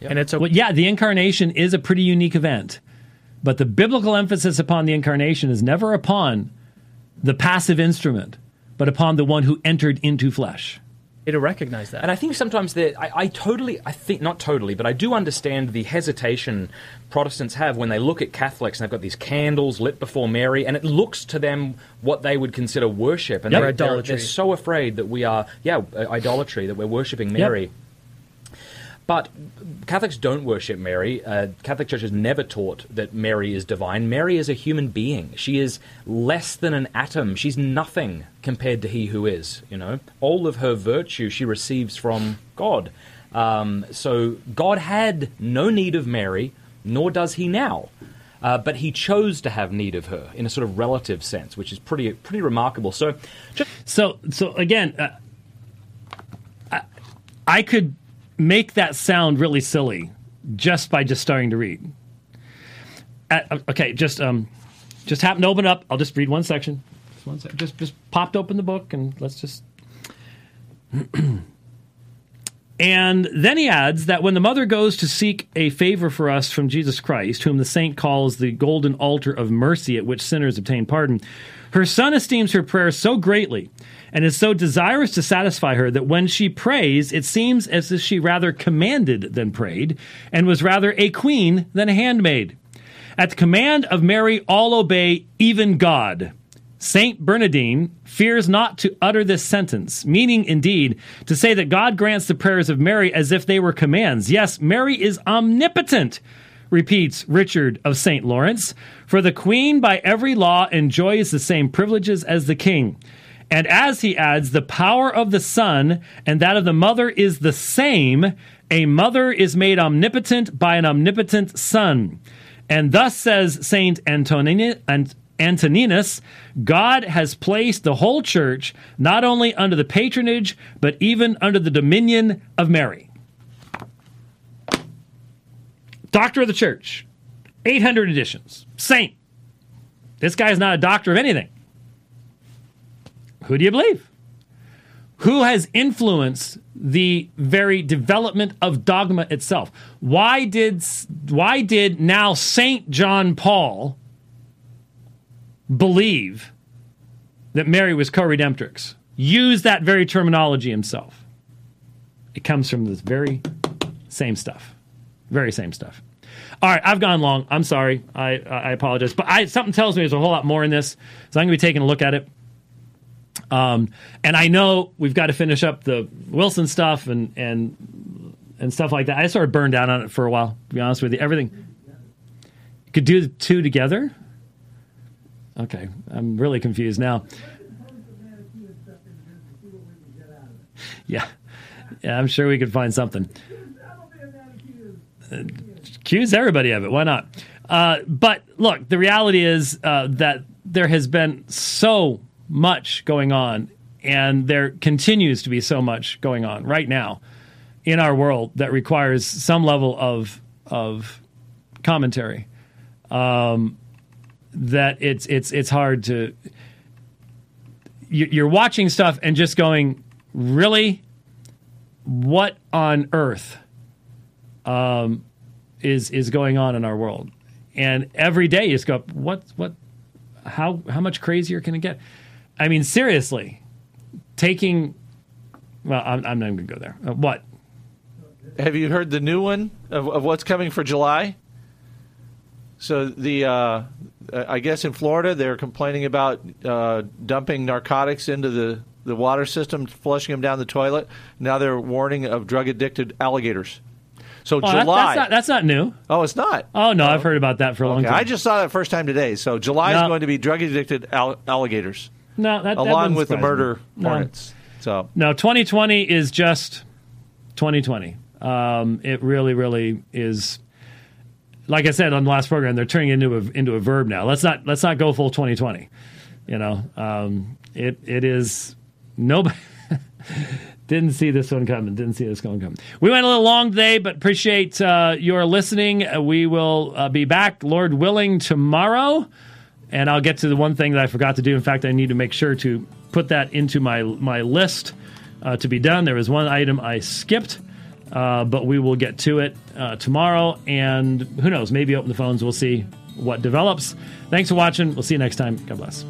And it's okay. Well, yeah, the incarnation is a pretty unique event, but the biblical emphasis upon the incarnation is never upon the passive instrument, but upon the one who entered into flesh. It'll recognize that. And I think sometimes that I, I totally, I think not totally, but I do understand the hesitation Protestants have when they look at Catholics and they've got these candles lit before Mary, and it looks to them what they would consider worship, and Yep. they, they're, Idolatry. they're so afraid that we are, yeah, uh, idolatry that we're worshiping Mary. But Catholics don't worship Mary. Uh, Catholic Church has never taught that Mary is divine. Mary is a human being. She is less than an atom. She's nothing compared to He who is. You know, all of her virtue she receives from God. Um, so God had no need of Mary, nor does He now. uh, but he chose to have need of her in a sort of relative sense, which is pretty pretty remarkable. So, just So, so again, uh, I, I could make that sound really silly just by just starting to read. Uh, okay, just um, just happen to open up. I'll just read one section. Just one sec. Just just popped open the book and let's just. And then he adds that when the mother goes to seek a favor for us from Jesus Christ, whom the saint calls the golden altar of mercy at which sinners obtain pardon, her son esteems her prayer so greatly and is so desirous to satisfy her that when she prays, it seems as if she rather commanded than prayed, and was rather a queen than a handmaid. At the command of Mary, all obey, even God. Saint Bernardine fears not to utter this sentence, meaning indeed to say that God grants the prayers of Mary as if they were commands. Yes, Mary is omnipotent, repeats Richard of St. Lawrence, for the queen by every law enjoys the same privileges as the king. And as he adds, the power of the Son and that of the mother is the same. A mother is made omnipotent by an omnipotent Son. And thus says Saint Antoninus, Antoninus, God has placed the whole church not only under the patronage, but even under the dominion of Mary. Doctor of the Church, 800 editions. Saint. This guy is not a doctor of anything. Who do you believe? Who has influenced the very development of dogma itself? Why did why did now Saint John Paul believe that Mary was co-redemptrix? Use that very terminology himself. It comes from this very same stuff. Very same stuff. All right, I've gone long. I'm sorry. I I apologize, but I, something tells me there's a whole lot more in this, so I'm going to be taking a look at it. Um, and I know we've got to finish up the Wilson stuff and and and stuff like that. I sort of burned out on it for a while. To be honest with you, everything you could do the two together. Okay, I'm really confused now. Yeah, yeah, I'm sure we could find something. Uh, accuse everybody of it. Why not? Uh, but look, the reality is uh, that there has been so much going on, and there continues to be so much going on right now in our world that requires some level of of commentary. Um, that it's it's it's hard to. You're watching stuff and just going, really, what on earth um, is is going on in our world? And every day you just go, what what, how how much crazier can it get? I mean, seriously, taking. Well, I'm, I'm not even going to go there. Uh, what? Have you heard the new one of, of what's coming for July? So the uh, I guess in Florida they're complaining about uh, dumping narcotics into the, the water system, flushing them down the toilet. Now they're warning of drug addicted alligators. So Oh, July. that's, not, that's not new. oh, it's not. Oh no, I've heard about that for a long time. I just saw that first time today. So July is going to be drug addicted al- alligators, no, that, that along wouldn't with the surprise me. murder No. hornets. So No, 2020 is just 2020. Um, it really, really is. Like I said on the last program, they're turning it into a into a verb now. Let's not let's not go full 2020. You know, um, it it is nobody didn't see this one coming. Didn't see this one coming. We went a little long today, but appreciate uh, your listening. Uh, we will uh, be back, Lord willing, tomorrow. And I'll get to the one thing that I forgot to do. In fact, I need to make sure to put that into my my list uh, to be done. There was one item I skipped, uh, but we will get to it uh, tomorrow. And who knows? Maybe open the phones. We'll see what develops. Thanks for watching. We'll see you next time. God bless.